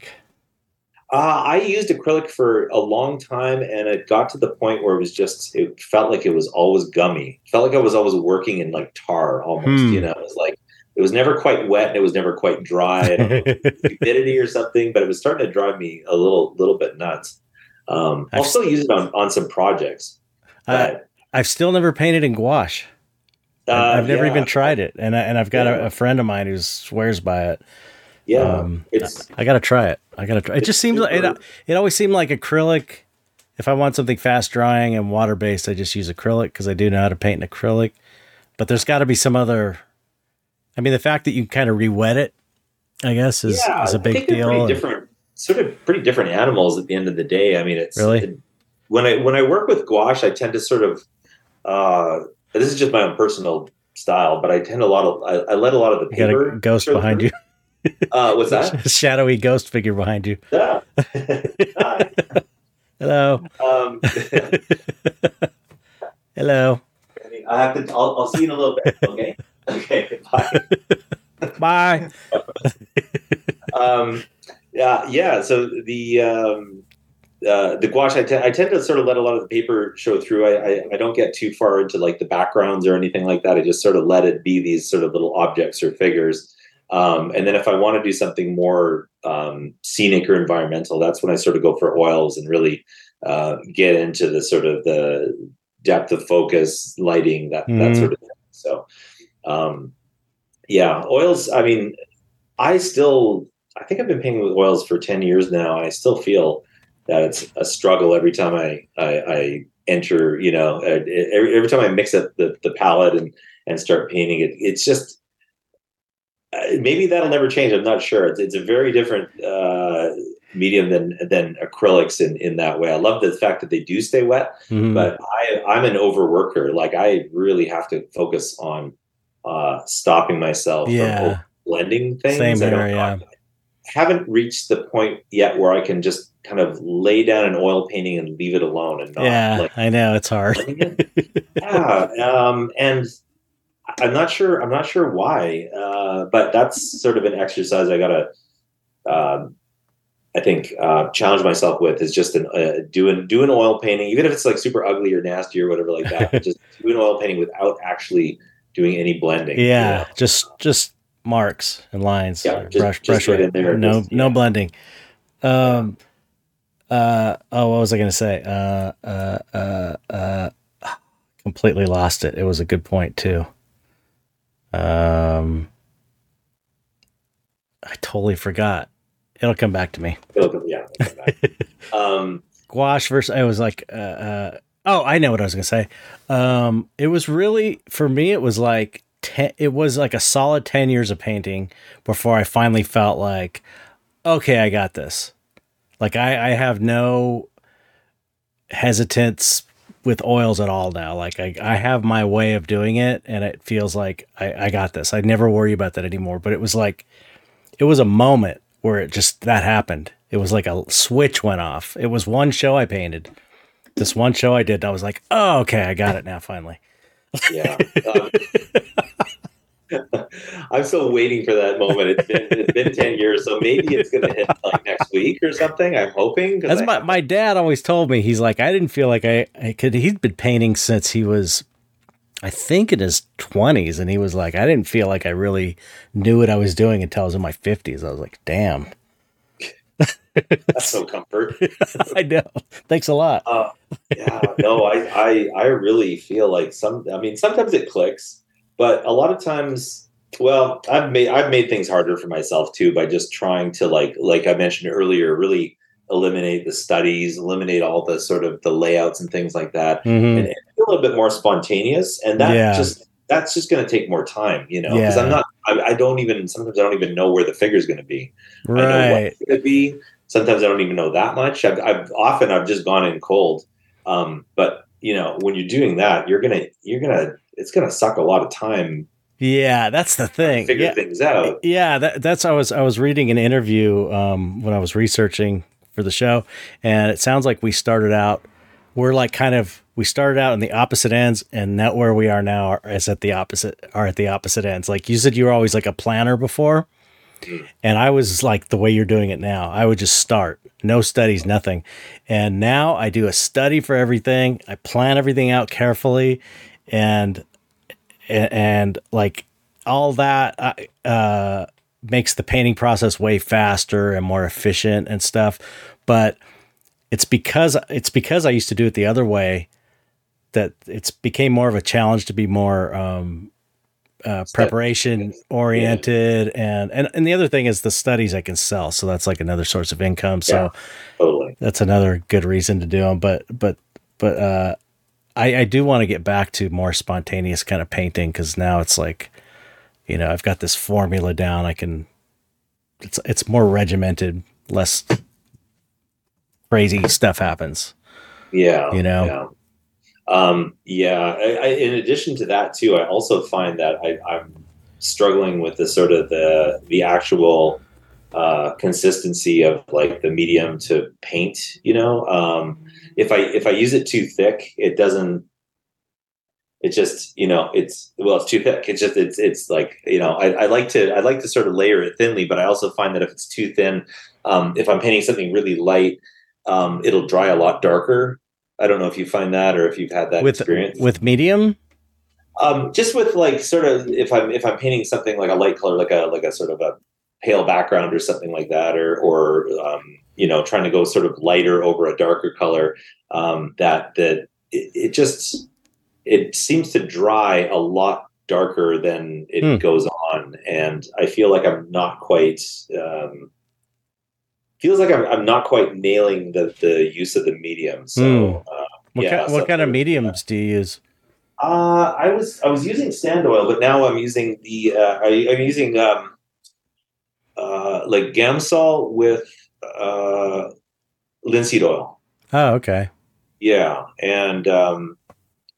Uh, I used acrylic for a long time, and it got to the point where it was just, it felt like it was always gummy. It felt like I was always working in like tar almost, Hmm. you know, it was like, it was never quite wet and it was never quite dry. I don't know if it was humidity or something, but it was starting to drive me a little, little bit nuts. Um, I'll I've- still use it on, on some projects. I, I've still never painted in gouache. uh, I've never yeah, even tried it, and I, and I've got Yeah. a, a friend of mine who swears by it. Yeah. Um, it's, I got to try it. I got to try. It just seems like it. It always seemed like acrylic. If I want something fast drying and water based, I just use acrylic because I do know how to paint in acrylic. But there's got to be some other. I mean, the fact that you kind of re-wet it, I guess, is yeah, is a I big think deal. Pretty and- different, sort of pretty different animals at the end of the day. I mean, it's Really? it- when I when I work with gouache, I tend to sort of. Uh, this is just my own personal style, but I tend a lot of I, I let a lot of the You got paper. a ghost behind you. Uh, what's that? shadowy ghost figure behind you. yeah. Hello, um, hello, I have to. I'll, I'll see you in a little bit. Okay. Okay. Bye. bye. um, yeah, yeah. So the um, uh, the gouache, I, tend to sort of let a lot of the paper show through. I, I I don't get too far into like the backgrounds or anything like that. I just sort of let it be these sort of little objects or figures. Um, and then if I want to do something more um, scenic or environmental, that's when I sort of go for oils and really uh, get into the sort of the depth of focus, lighting, that mm. that mm-hmm. sort of thing. So, um, yeah, oils. I mean, I still, I think I've been painting with oils for ten years now. I still feel that it's a struggle every time I I, I enter. You know, every, every time I mix up the the palette and and start painting it, it's just uh, maybe that'll never change. I'm not sure. It's, it's a very different uh, medium than than acrylics in in that way. I love the fact that they do stay wet, mm-hmm. but I I'm an overworker. Like I really have to focus on uh, stopping myself yeah. from blending things. Same here, yeah. I haven't reached the point yet where I can just kind of lay down an oil painting and leave it alone and not, yeah like, i know it's hard yeah um, and I'm not sure. I'm not sure why, uh, but that's sort of an exercise I gotta. Um, I think uh, challenge myself with is just an, uh, doing doing oil painting, even if it's like super ugly or nasty or whatever like that. just doing oil painting without actually doing any blending. Yeah, you know? just just marks and lines. Yeah, just, brush, just brush there. No, just, yeah. no blending. Um. Uh. Oh, what was I going to say? Uh. Uh. Uh. Uh. Completely lost it. It was a good point too. Um, I totally forgot. It'll come back to me. It'll come, yeah. It'll come um, Gouache versus. I was like, uh, uh, oh, I know what I was gonna say. Um, it was really for me. It was like ten. It was like a solid ten years of painting before I finally felt like, okay, I got this. Like I, I have no hesitance with oils at all now. Like I, I have my way of doing it and it feels like I, I got this. I never worry about that anymore. But it was like it was a moment where it just that happened. It was like a switch went off. It was one show I painted. This one show I did, I was like, oh okay, I got it now finally. Yeah. Um, I'm still waiting for that moment. It's been it's been ten years, so maybe it's going to hit like next week or something. I'm hoping. That's I, my my dad always told me. He's like, I didn't feel like I, I could. He's been painting since he was, I think, in his twenties, and he was like, I didn't feel like I really knew what I was doing until I was in my fifties. I was like, damn. That's no comfort. I know. Thanks a lot. Uh, yeah, no, I, I, I really feel like some. I mean, sometimes it clicks but a lot of times well i've made i've made things harder for myself too by just trying to like like i mentioned earlier really eliminate the studies eliminate all the sort of the layouts and things like that mm-hmm. and, and a little bit more spontaneous and that yeah. just that's just going to take more time you know because yeah. i'm not I, I, don't even sometimes i don't even know where the figure is going to be right. i know what it's going to be sometimes i don't even know that much i've, I've often i've just gone in cold um, but you know when you're doing that you're gonna you're gonna it's going to suck a lot of time. Yeah, that's the thing. Figure yeah. things out. Yeah, that, that's I was I was reading an interview um, when I was researching for the show, and it sounds like we started out. We're like kind of we started out in the opposite ends, and now where we are now is at the opposite are at the opposite ends. Like you said, you were always like a planner before. And I was like the way you're doing it now. I would just start, no studies, nothing, and now I do a study for everything. I plan everything out carefully, and and, like all that uh, makes the painting process way faster and more efficient and stuff. But it's because it's because I used to do it the other way that it's became more of a challenge to be more um, uh, preparation oriented yeah. and, and and the other thing is the studies I can sell so that's like another source of income so yeah, totally that's another good reason to do them but but but uh, I, I do want to get back to more spontaneous kind of painting because now it's like, you know, I've got this formula down. I can, it's it's more regimented, less crazy stuff happens. Yeah, you know. Yeah. Um, yeah. I, I, in addition to that, too, I also find that I, I'm struggling with the sort of the the actual uh, consistency of like the medium to paint. You know, um, if I if I use it too thick, it doesn't. It just you know it's well it's too thick. It's just it's it's like you know I, I like to I like to sort of layer it thinly, but I also find that if it's too thin, um, if I'm painting something really light, um, it'll dry a lot darker. I don't know if you find that or if you've had that with, experience with medium. Um, just with like sort of if I'm if I'm painting something like a light color, like a like a sort of a pale background or something like that, or or um, you know trying to go sort of lighter over a darker color, um, that that it, it just it seems to dry a lot darker than it Hmm. goes on, and I feel like I'm not quite. Um, feels like I'm, I'm not quite nailing the the use of the medium. So. Hmm. Uh, What, yeah, ki- what kind of mediums do you use? uh, I was I was using stand oil, but now I'm using the uh, I, I'm using um, uh, like Gamsol with uh, linseed oil. Oh, okay. Yeah, and um,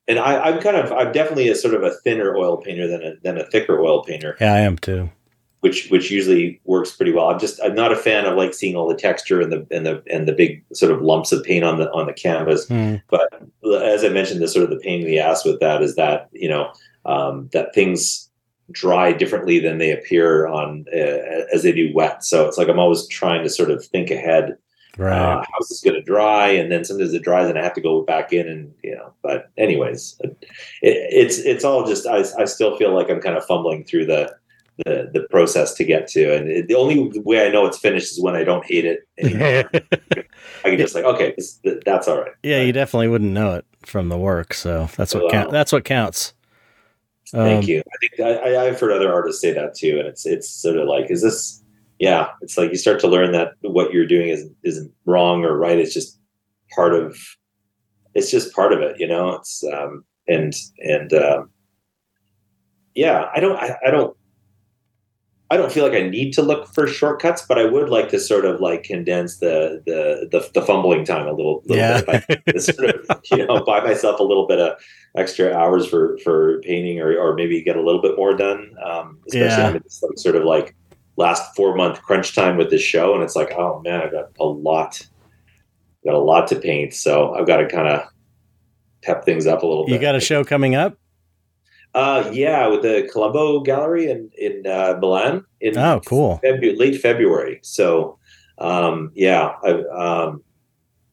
and I, I'm kind of I'm definitely a sort of a thinner oil painter than a than a thicker oil painter, Yeah, I am too. Which which usually works pretty well. I'm just I'm not a fan of like seeing all the texture and the and the and the big sort of lumps of paint on the on the canvas. Hmm. but as I mentioned, the sort of the pain in the ass with that is that you know um, that things dry differently than they appear on uh, as they do wet. So it's like I'm always trying to sort of think ahead. Right. Uh, how's this going to dry? And then sometimes it dries and I have to go back in and you know. But anyways, it, it's it's all just I, I still feel like I'm kind of fumbling through the. The, the process to get to and it, the only way I know it's finished is when I don't hate it anymore. I can just like okay this, that's all right yeah, you definitely wouldn't know it from the work, so that's what Wow. count. That's what counts. Thank Um, you. I think I, I've heard other artists say that too, and it's it's sort of like, is this? Yeah, it's like you start to learn that what you're doing isn't isn't wrong or right. It's just part of. It's just part of it, you know. It's um and and um, yeah, I don't I, I don't. I don't feel like I need to look for shortcuts, but I would like to sort of like condense the the the, the fumbling time a little, little Yeah. bit. Sort of, you know, buy myself a little bit of extra hours for for painting, or or maybe get a little bit more done. Um, especially Yeah. it's like sort of like last four month crunch time with this show, and it's like, oh man, I've got a lot, got a lot to paint, so I've got to kind of pep things up a little bit. you got a show coming up? Uh, yeah, with the Colombo Gallery in in uh, Milan in Oh, cool. Late February. So, um, yeah, I've um,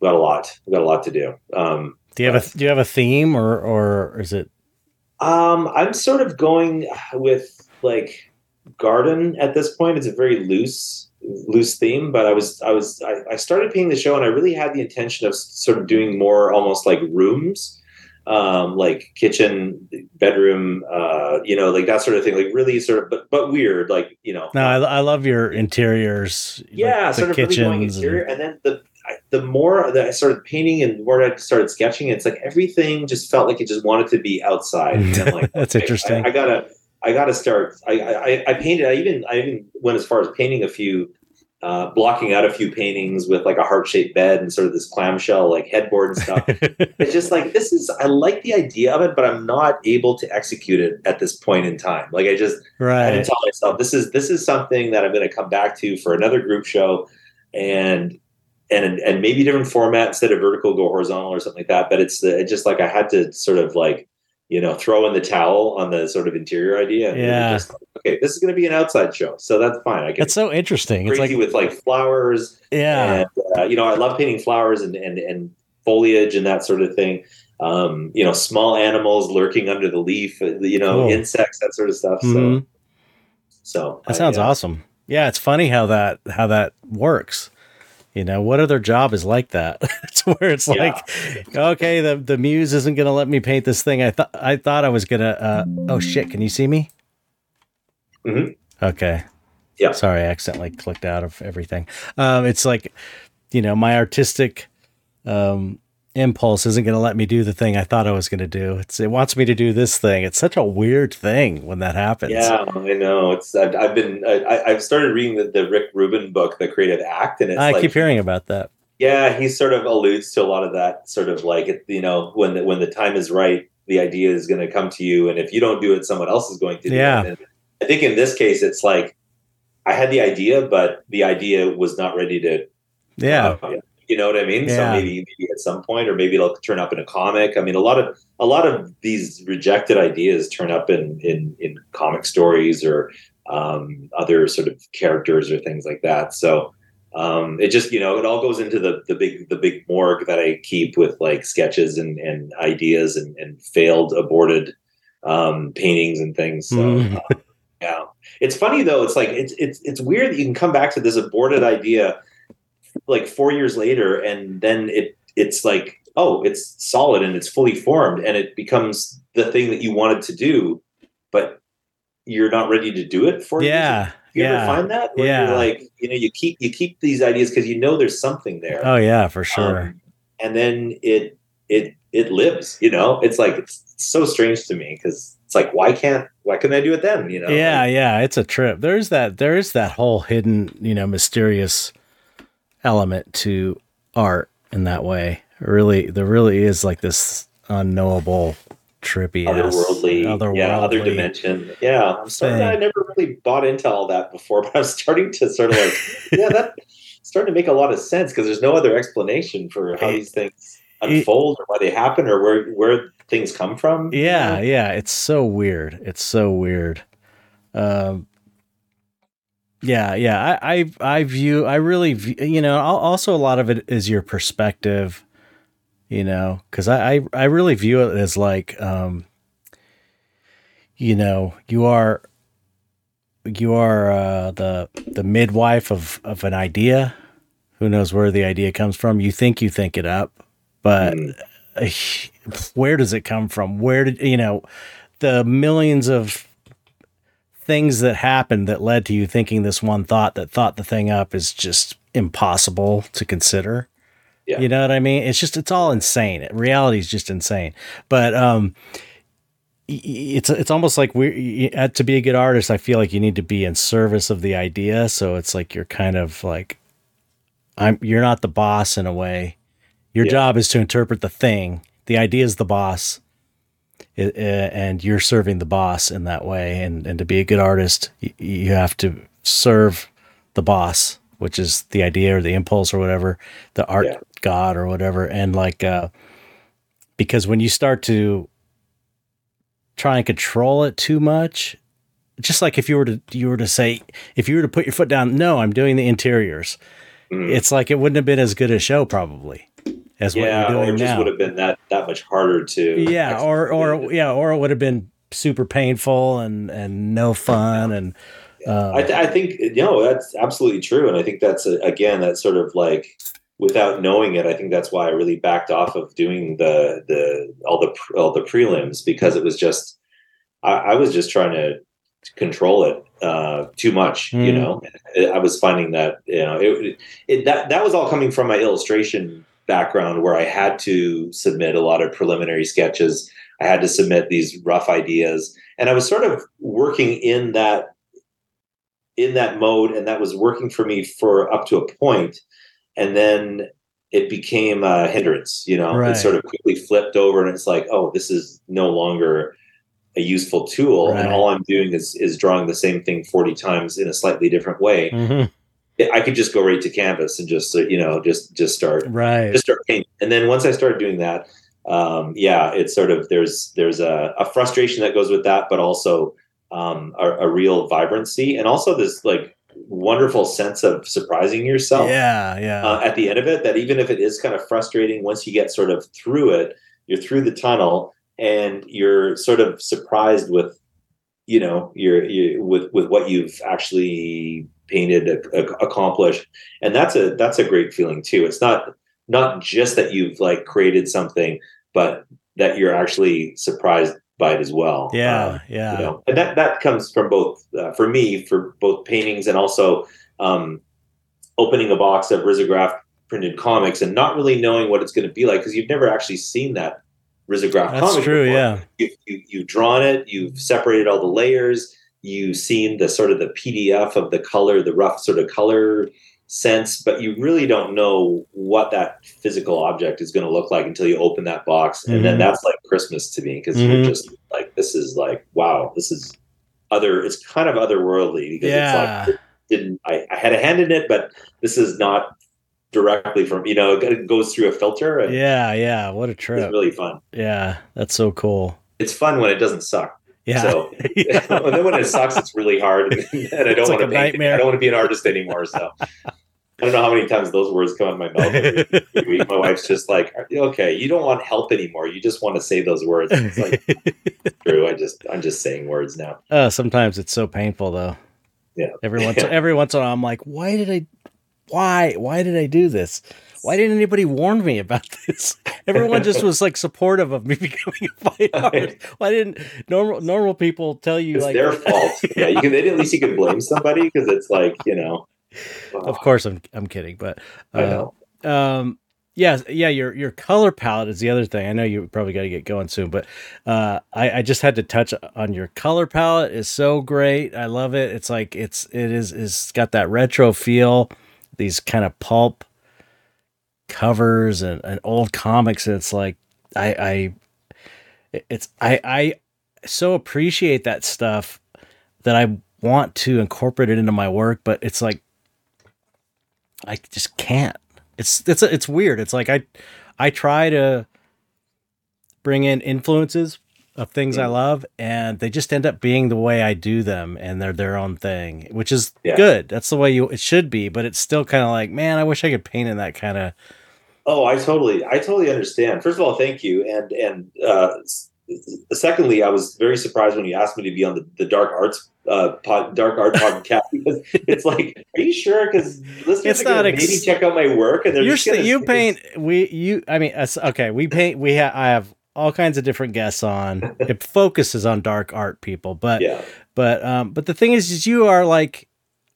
got a lot. I've got a lot to do. Um, Do you have a Do you have a theme, or or is it? um, I'm sort of going with like garden at this point. It's a very loose loose theme, but I was I was I, I started painting the show, and I really had the intention of sort of doing more almost like rooms. Um, like kitchen, bedroom, uh, you know, like that sort of thing, like really sort of, but but weird, like you know, No, I, I love your interiors. like yeah, the sort of really going interior. and- And then the I- the more that I started painting and the more I started sketching, it's like everything just felt like it just wanted to be outside. Like, That's okay, interesting. I, I gotta I gotta start. I, I I painted. I even I even went as far as painting a few. Uh, blocking out a few paintings with like a heart-shaped bed and sort of this clamshell like headboard and stuff. it's just like this is I like the idea of it, but I'm not able to execute it at this point in time. Like I just right. I right. didn't tell myself this is this is something that I'm going to come back to for another group show, and and and maybe different format instead of vertical, go horizontal or something like that. But it's the, it just like I had to sort of like you know throw in the towel on the sort of interior idea. And Yeah. just, okay, this is going to be an outside show, so that's fine. I can That's so interesting. It's crazy like with like flowers. yeah, And, uh, you know, I love painting flowers and, and, and foliage and that sort of thing. Um, you know, small animals lurking under the leaf, uh, you know, insects, that sort of stuff. So, Mhm. so that sounds uh, awesome. Yeah, it's funny how that how that works. You know, what other job is like that? it's where it's Yeah. like, okay, the the muse isn't going to let me paint this thing. I thought I thought I was gonna. Uh, oh shit! Can you see me? Mhm. Okay. Yeah. Sorry, I accidentally clicked out of everything. Um, it's like, you know, my artistic um, impulse isn't going to let me do the thing I thought I was going to do. It's, it wants me to do this thing. It's such a weird thing when that happens. Yeah, I know. It's I've, I've been I, I've started reading the, the Rick Rubin book, The Creative Act, and it's I like keep hearing about that. yeah, he sort of alludes to a lot of that sort of like you know when the, when the time is right, the idea is going to come to you, and if you don't do it, someone else is going to. do Yeah. it. And I think in this case, it's like I had the idea, but the idea was not ready to. Yeah. uh, you know what I mean? So maybe maybe at some point, or maybe it'll turn up in a comic. I mean, a lot of a lot of these rejected ideas turn up in in in comic stories or um, other sort of characters or things like that. So um, it just you know it all goes into the the big the big morgue that I keep with like sketches and and ideas and, and failed aborted um, paintings and things. So Mm. uh, Yeah, it's funny though. It's like it's it's it's weird that you can come back to this aborted idea like four years later, and then it it's like oh, it's solid and it's fully formed, and it becomes the thing that you wanted to do, but you're not ready to do it for yeah. You yeah. ever find that? Where Yeah. You're like you know, you keep you keep these ideas because you know there's something there. Oh yeah, for sure. Um, and then it it it lives. You know, it's like it's so strange to me because it's like why can't why couldn't I do it then? You know? yeah, yeah, it's a trip. There's that there is that whole hidden, you know, mysterious element to art in that way. Really there really is like this unknowable trippy otherworldly, otherworldly yeah, other dimension. Yeah, I'm starting. thing. I never really bought into all that before, but I'm starting to sort of like, yeah, that starting to make a lot of sense because there's no other explanation for how It- these things it- unfold or why they happen or where where things come from. Yeah, yeah, it's so weird. It's so weird. Um, yeah, yeah. I, I, I view. I really, view, you know. Also, a lot of it is your perspective. You know, because I, I, I really view it as like, um, you know, you are, you are uh, the the midwife of of an idea. Who knows where the idea comes from? You think you think it up, but Mm. where does it come from? Where did you know the millions of things that happened that led to you thinking this one thought that thought the thing up is just impossible to consider. Yeah. You know what I mean? It's just it's all insane. Reality is just insane. But um it's it's almost like we to be a good artist I feel like you need to be in service of the idea so it's like you're kind of like I'm you're not the boss in a way. Your Yeah. job is to interpret the thing. The idea is the boss. I- uh, and you're serving the boss in that way and and to be a good artist y- you have to serve the boss which is the idea or the impulse or whatever the art Yeah. god or whatever and like uh because when you start to try and control it too much just like if you were to you were to say if you were to put your foot down no i'm doing the interiors Mm. it's like it wouldn't have been as good a show probably as yeah, what you're or doing it just now would have been that that much harder to. yeah or or yeah or it would have been super painful and and no fun and um, I, th- I think no, that's absolutely true, and I think that's a, again that sort of like without knowing it, I think that's why I really backed off of doing the the all the all the prelims because it was just I, I was just trying to control it uh, too much. You Mm. know, I was finding that you know it, it that that was all coming from my illustration background where I had to submit a lot of preliminary sketches. I had to submit these rough ideas, and I was sort of working in that in that mode and that was working for me for up to a point and then it became a hindrance you know Right. it sort of quickly flipped over and it's like oh this is no longer a useful tool Right. and all i'm doing is is drawing the same thing 40 times in a slightly different way mhm, i could just go right to canvas and just you know just just start right just start painting. And then once I started doing that, um, yeah, it's sort of there's there's a, a frustration that goes with that, but also um, a, a real vibrancy, and also this like wonderful sense of surprising yourself yeah yeah uh, at the end of it. That even if it is kind of frustrating, once you get sort of through it, you're through the tunnel, and you're sort of surprised with you know you're, you with with what you've actually painted ac- ac- accomplished. And that's a that's a great feeling too. It's not not just that you've like created something but that you're actually surprised by it as well. Yeah Um, yeah. you know and that that comes from both uh, for me for both paintings and also um opening a box of risograph printed comics and not really knowing what it's going to be like because you've never actually seen that risograph that's comic true before. yeah. You, you, you've drawn it, you've separated all the layers, you've seen the sort of the PDF of the color, the rough sort of color sense, but you really don't know what that physical object is going to look like until you open that box. And Mhm. then that's like Christmas to me because Mhm. you're just like, this is like, wow, this is other, it's kind of otherworldly because yeah it's like, didn't, I, I had a hand in it, but this is not directly from, you know, it goes through a filter yeah yeah what a it's trip really fun. yeah that's so cool It's fun when it doesn't suck. Yeah So and then when it sucks, it's really hard, and, and I don't It's like want to a paint. nightmare. I don't want to be an artist anymore. So I don't know how many times those words come out of my mouth. My wife's just like, "Okay, you don't want help anymore. You just want to say those words." It's like, true. I just I'm just saying words now. Uh, sometimes it's so painful though. Yeah. Every once every once in a while, I'm like, why did I, why why did I do this? Why didn't anybody warn me about this? Everyone just was like supportive of me becoming a fine artist. Why didn't normal normal people tell you It's like their fault. Yeah, you can. At least you can blame somebody because it's like you know. Of course, I'm I'm kidding, but I uh, know. um yeah yeah your your color palette is the other thing i know you probably got to get going soon but uh i i just had to touch on your color palette is so great i love it it's like it's it is is got that retro feel these kind of pulp covers and, and old comics and it's like i i it's i i so appreciate that stuff that i want to incorporate it into my work but it's like i just can't it's it's it's weird. It's like I I try to bring in influences of things I Mhm. love and they just end up being the way I do them and they're their own thing, which is Yeah. good. That's the way you it should be, but it's still kind of like, man, I wish I could paint in that kind of Oh, I totally, I totally understand. First of all, thank you, and and uh, secondly, I was very surprised when you asked me to be on the, the dark arts uh, pod, dark art podcast because it's like, are you sure? Because listeners It's not ex- maybe check out my work, and they're You're just st- you paint we you I mean us- okay, we paint we have I have all kinds of different guests on. It focuses on dark art people, but Yeah, But um, but the thing is, is you are like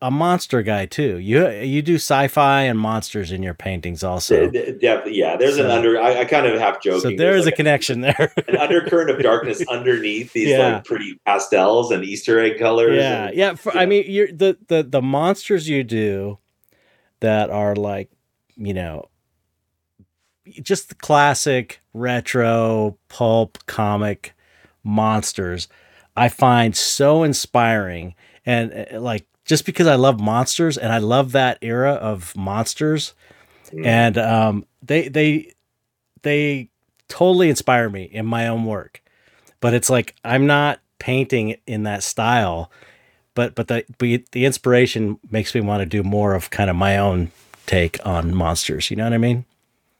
a monster guy too. You you do sci-fi and monsters in your paintings also. D- d- yeah. There's an under. I, I kind of half joking. So there there's is a like connection there. an undercurrent of darkness underneath these Yeah. like pretty pastels and Easter egg colors. yeah, and- yeah. For, I mean, you're the the the monsters you do that are like you know just the classic retro pulp comic monsters. I find so inspiring and uh, like just because I love monsters and I love that era of monsters Mm. and um, they they they totally inspire me in my own work. But it's like I'm not painting in that style, but but the but the inspiration makes me want to do more of kind of my own take on monsters. You know what I mean?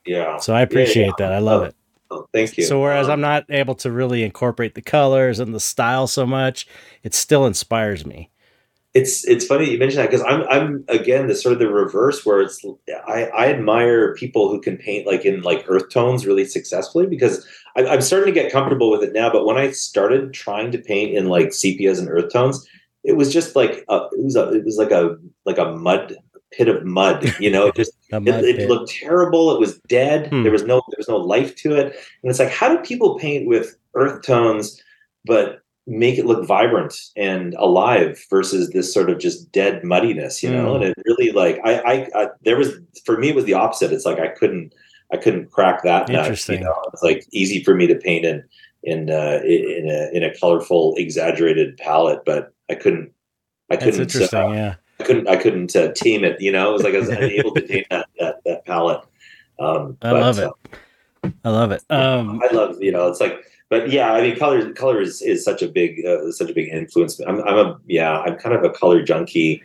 yeah. So I appreciate that. I love Oh, it. Oh, thank you. So whereas Um, I'm not able to really incorporate the colors and the style so much, it still inspires me. It's it's funny you mentioned that because I'm I'm again the sort of the reverse where it's I, I admire people who can paint like in like earth tones really successfully because I, I'm starting to get comfortable with it now. But when I started trying to paint in like sepias and earth tones, it was just like a, it was a, it was like a like a mud pit of mud. You know, it just it, it looked terrible. It was dead. Hmm. There was no there was no life to it. And it's like, how do people paint with earth tones, but make it look vibrant and alive versus this sort of just dead muddiness, you know? Hmm. And it really like I, I I there was for me it was the opposite. It's like I couldn't I couldn't crack that nut. You Interesting. know, it's like easy for me to paint in in uh, in a in a colorful, exaggerated palette, but I couldn't. I couldn't. interesting. Uh, yeah. I couldn't. I couldn't uh, tame it. You know, it was like I was unable to tame that that, that palette. Um, I but, love it. uh, I love it. Um, I love you know. It's like, but yeah, I mean, color color is, is such a big uh, such a big influence. I'm I'm a yeah, I'm kind of a color junkie.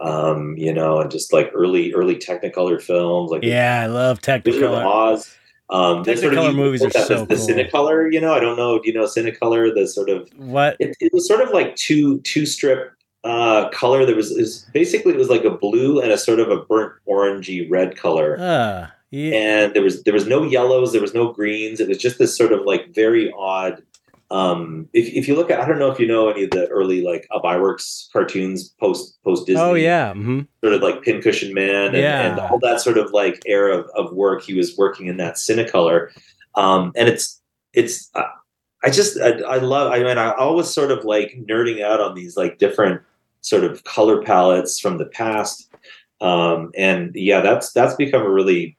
Um, you know, and just like early early Technicolor films, like yeah, I love Technicolor. Oz. Um, they sort of Technicolor movies are so the cool. Cinecolor. You know, I don't know. Do you know Cinecolor? The sort of What? it, it was sort of like two two strip uh, color. There was, was basically it was like a blue and a sort of a burnt orangey red color, Uh, yeah. and there was there was no yellows, there was no greens. It was just this sort of like very odd. Um, if if you look at, I don't know if you know any of the early like uh, cartoons post post Disney Oh yeah. hmm sort of like Pincushion Man and, Yeah. and all that sort of like era of, of work. He was working in that Cinecolor, um, and it's it's. Uh, I just I, I love. I mean, I always sort of like nerding out on these like different sort of color palettes from the past, um, and yeah, that's that's become a really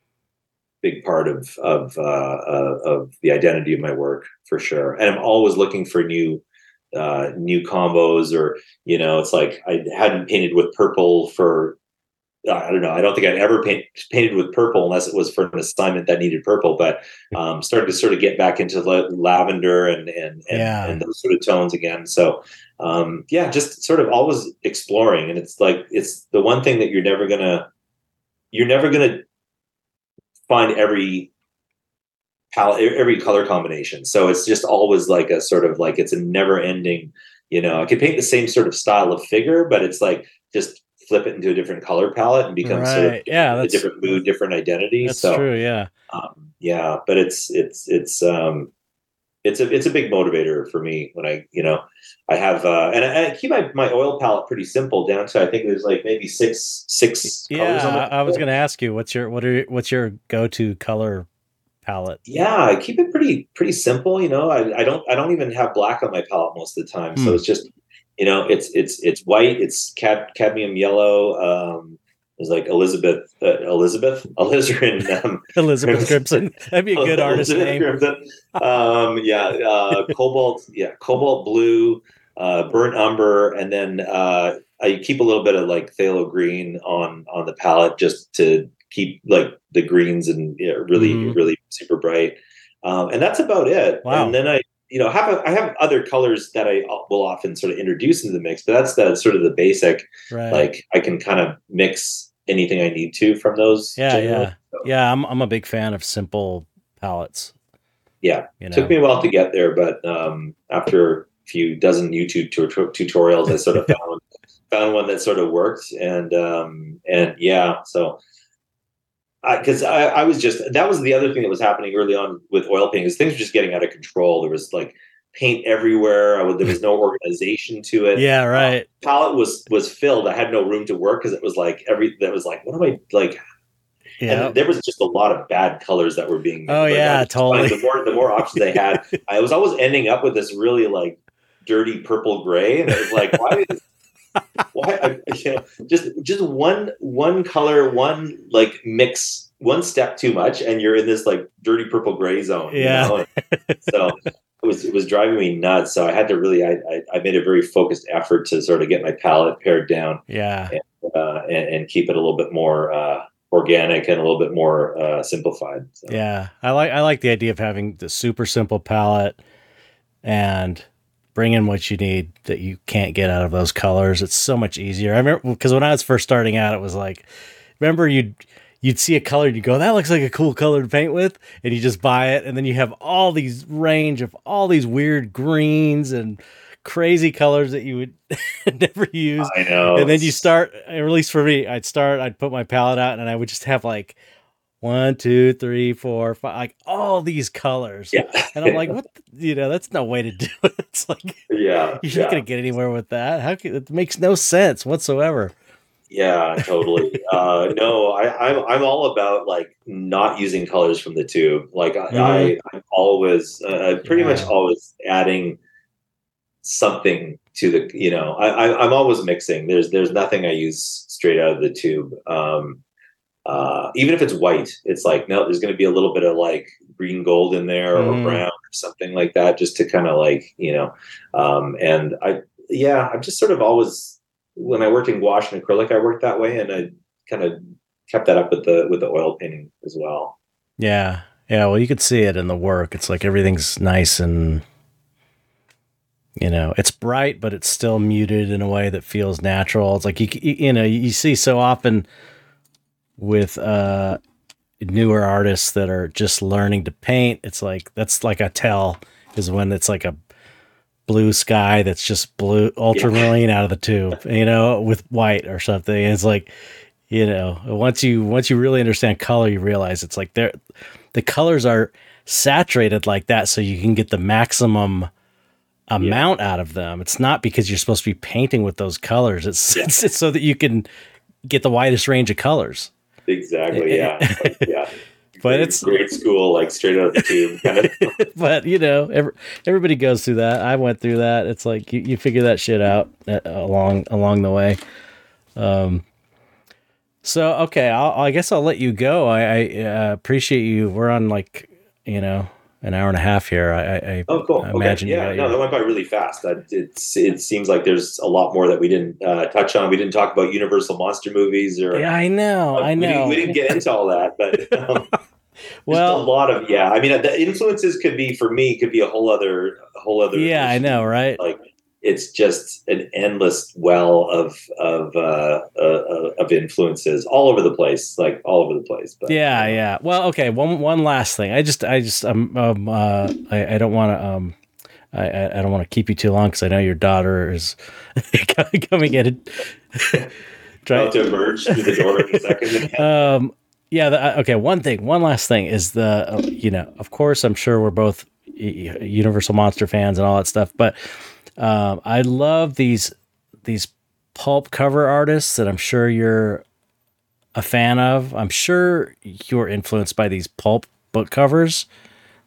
big part of of uh, uh, of the identity of my work for sure. And I'm always looking for new uh, new combos or you know it's like i hadn't painted with purple for i don't know i don't think i'd ever paint, painted with purple unless it was for an assignment that needed purple but um, started to sort of get back into la- lavender and and and, Yeah. and those sort of tones again so um, yeah just sort of always exploring and it's like it's the one thing that you're never gonna you're never gonna find every palette, every color combination. So it's just always like a sort of like it's a never ending. You know, I could paint the same sort of style of figure, but it's like just flip it into a different color palette and become right. sort of yeah, a different mood, different identity. That's so, true. Yeah, um, yeah, but it's it's it's um it's a it's a big motivator for me when I you know I have uh, and, I, I keep my, my oil palette pretty simple down to I think there's like maybe six six. Yeah, I, I was going to ask you what's your what are what's your go to color palette? Yeah, I keep it pretty pretty simple. You know, I, I don't I don't even have black on my palette most of the time, so hmm. it's just you know it's it's it's white, it's cad- cadmium yellow. Um, was like Elizabeth, uh, Elizabeth, Alizarin, um, Elizabeth Crimson. That'd be a good artist name. Um, yeah, uh, cobalt, yeah, cobalt blue, uh, burnt umber, and then uh, I keep a little bit of like phthalo green on on the palette just to keep like the greens and you know, really mm-hmm. really super bright. Um, and that's about it. Wow. And then I you know have a, I have other colors that I will often sort of introduce into the mix, but that's the sort of the basic. Right. Like I can kind of mix anything I need to from those. Yeah, yeah, so. yeah. I'm I'm a big fan of simple palettes. Yeah, you know? took me a while to get there, but um, after a few dozen YouTube t- tutorials, I sort of found found one that sort of worked, and um, and yeah, so because I, I, I, was just that was the other thing that was happening early on with oil painting is things were just getting out of control. There was like paint everywhere. I, there was no organization to it. Yeah, right. Um, palette was was filled. I had no room to work because it was like every that was like, what am I like? Yeah, there was just a lot of bad colors that were being. Made. Oh like, yeah, totally. The more the more options they had, I was always ending up with this really like dirty purple gray, and it was like, why? Is, why you know, just just one one color, one like mix, one step too much, and you're in this like dirty purple gray zone. Yeah. You know? so it was it was driving me nuts. So I had to really I, I, I made a very focused effort to sort of get my palette pared down. Yeah. And, uh, and, and keep it a little bit more uh, organic and a little bit more uh, simplified. So. Yeah, I like I like the idea of having the super simple palette and bring in what you need that you can't get out of those colors. It's so much easier. I remember because when I was first starting out, it was like, remember you'd you'd see a color and you go, that looks like a cool color to paint with, and you just buy it, and then you have all these range of all these weird greens and crazy colors that you would never use. I know. And then you start, at least for me, I'd start, I'd put my palette out, and I would just have like one, two, three, four, five, like all these colors. Yeah. And I'm like, what? The, you know, that's no way to do it. It's like, yeah, you're not gonna get anywhere with that. How can it makes no sense whatsoever. Yeah, totally. uh, no, I, I'm I'm all about like not using colors from the tube. Like mm-hmm. I, I'm always, uh, pretty yeah. much always adding something to the. You know, I, I am always mixing. There's there's nothing I use straight out of the tube. Um, uh, even if it's white, it's like no, there's going to be a little bit of like green gold in there or mm. brown or something like that, just to kind of like you know. Um, and I, yeah, I'm just sort of always when I worked in gouache and acrylic, I worked that way, and I kind of kept that up with the with the oil painting as well. Yeah, yeah. Well, you could see it in the work. It's like everything's nice and you know it's bright, but it's still muted in a way that feels natural. It's like you you know you see so often with uh newer artists that are just learning to paint. It's like that's like a tell is when it's like a blue sky that's just blue ultramarine yeah. out of the tube, you know, with white or something. And it's like, you know, once you once you really understand color, you realize it's like there the colors are saturated like that so you can get the maximum amount yeah. out of them. It's not because you're supposed to be painting with those colors. It's, yeah. it's, it's so that you can get the widest range of colors. Exactly. Yeah. yeah but it's great school, like straight out of the tube kind of. but you know, every, everybody goes through that. I went through that. It's like you, you figure that shit out uh, along along the way. Um. So okay, I'll, I guess I'll let you go. I, I uh, appreciate you. We're on like you know an hour and a half here. I, I oh cool. I imagine okay. yeah, no, that went by really fast. That it's it seems like there's a lot more that we didn't uh, touch on. We didn't talk about Universal monster movies or yeah, I know, I know. We didn't, we didn't, get into all that, but um, well, a lot of yeah. I mean, the influences could be for me could be a whole other, a whole other. Yeah, I know, right? Like it's just an endless well of of uh, uh, of influences all over the place, like all over the place. But yeah, yeah. Well, okay. One one last thing. I just I just um, um uh I, I don't want to um I I don't want to keep you too long because I know your daughter is coming in. Trying to emerge through the door in a second. um. Yeah. The, uh, okay. One thing. One last thing is the uh, you know of course I'm sure we're both Universal Monster fans and all that stuff, but um, I love these these pulp cover artists that I'm sure you're a fan of. I'm sure you're influenced by these pulp book covers.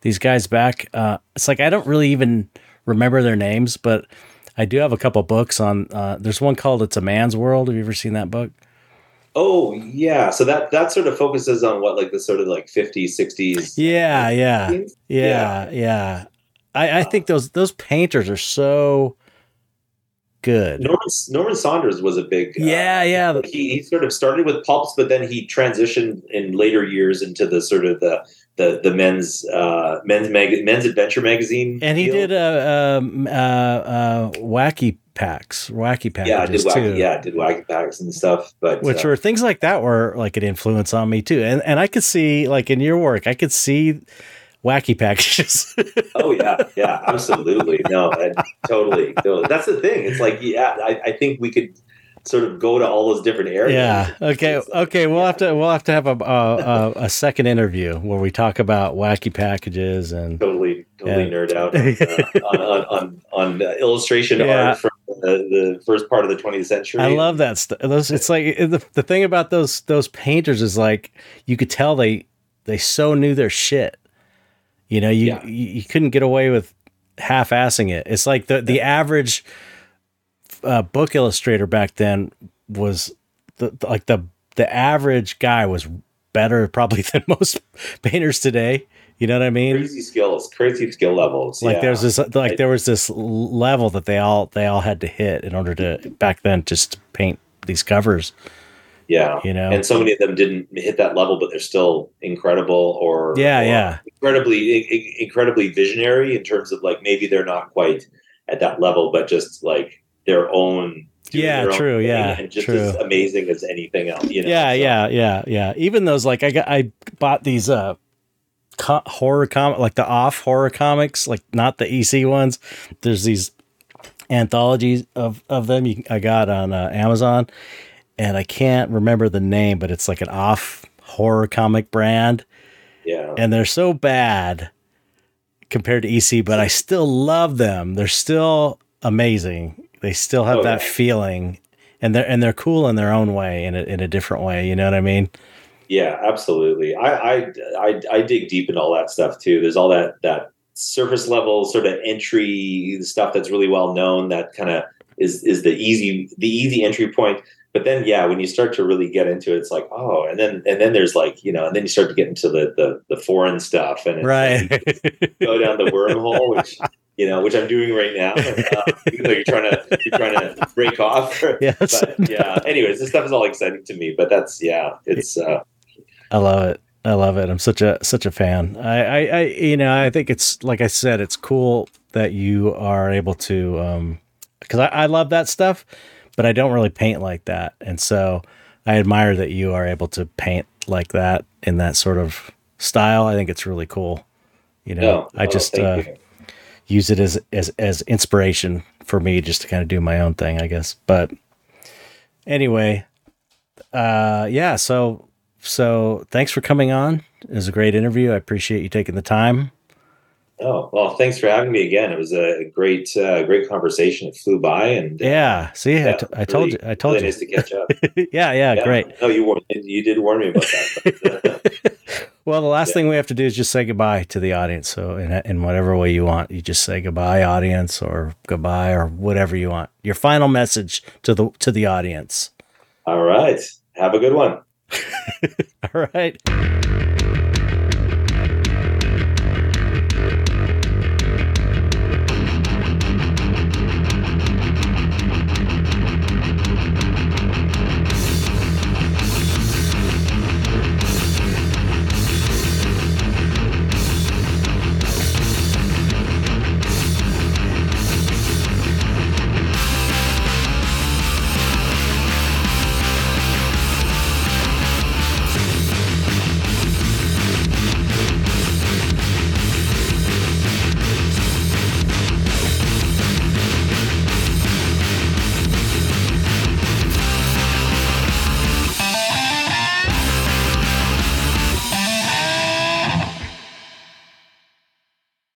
These guys back, uh, it's like I don't really even remember their names, but I do have a couple books on. Uh, there's one called "It's a Man's World." Have you ever seen that book? Oh yeah, so that that sort of focuses on what like the sort of like 50s, 60s. Yeah, yeah, yeah, yeah, yeah. I, I think those those painters are so good. Norman, Norman Saunders was a big yeah, uh, yeah. He, he sort of started with pulps, but then he transitioned in later years into the sort of the the the men's uh, men's mag- men's adventure magazine. And he did uh, um, uh, uh, wacky packs, wacky packs. Yeah, I did wacky, too. yeah, I did wacky packs and stuff. But which uh, were things like that were like an influence on me too. And and I could see like in your work, I could see wacky packages. oh yeah, yeah, absolutely. No, totally, totally. That's the thing. It's like, yeah, I, I, think we could sort of go to all those different areas. Yeah. Okay. okay. We'll yeah. have to we'll have to have a, a, a second interview where we talk about wacky packages and totally totally and, nerd out uh, on, on, on, on, illustration yeah. art from the, the, first part of the 20th century. I love that stuff. Those it's like the, the thing about those those painters is like you could tell they they so knew their shit you know, you, yeah. you, couldn't get away with half-assing it. It's like the the average uh, book illustrator back then was the, the, like the the average guy was better probably than most painters today. You know what I mean? Crazy skills, crazy skill levels. Like yeah. there's this like there was this level that they all they all had to hit in order to back then just paint these covers. Yeah, you know, and so many of them didn't hit that level, but they're still incredible or yeah, or yeah, incredibly, incredibly visionary in terms of like maybe they're not quite at that level, but just like their own. Yeah, their true. Own yeah, and just true. as amazing as anything else. You know? Yeah, so. yeah, yeah, yeah. Even those like I got I bought these uh co- horror comic like the off horror comics, like not the EC ones. There's these anthologies of of them you, I got on uh, Amazon and I can't remember the name, but it's like an off horror comic brand. Yeah. And they're so bad compared to EC, but I still love them. They're still amazing. They still have oh, that yeah. feeling and they're and they're cool in their own way in a, in a different way, you know what I mean? Yeah, absolutely. I, I I I dig deep into all that stuff too. There's all that that surface level sort of entry stuff that's really well known that kind of is is the easy the easy entry point but then yeah when you start to really get into it it's like oh and then and then there's like you know and then you start to get into the the, the foreign stuff and right go down the wormhole which you know which i'm doing right now uh, even though you're trying to you're trying to break off yes. but yeah anyways this stuff is all exciting to me but that's yeah it's uh i love it I love it. I'm such a such a fan. I, I, I, you know, I think it's like I said, it's cool that you are able to, um, because I, I love that stuff but I don't really paint like that. And so I admire that you are able to paint like that in that sort of style. I think it's really cool. You know, I just uh, use it as, as, as inspiration for me just to kind of do my own thing, I guess. But anyway, uh, yeah. So, so thanks for coming on. It was a great interview. I appreciate you taking the time. Oh well, thanks for having me again. It was a great, uh, great conversation. It flew by, and uh, yeah. See, yeah, I, t- I told you, I told really you. Nice to catch up. yeah, yeah, yeah, great. No, you warned, you did warn me about that. well, the last yeah. thing we have to do is just say goodbye to the audience. So, in in whatever way you want, you just say goodbye, audience, or goodbye, or whatever you want. Your final message to the to the audience. All right. Have a good one. All right.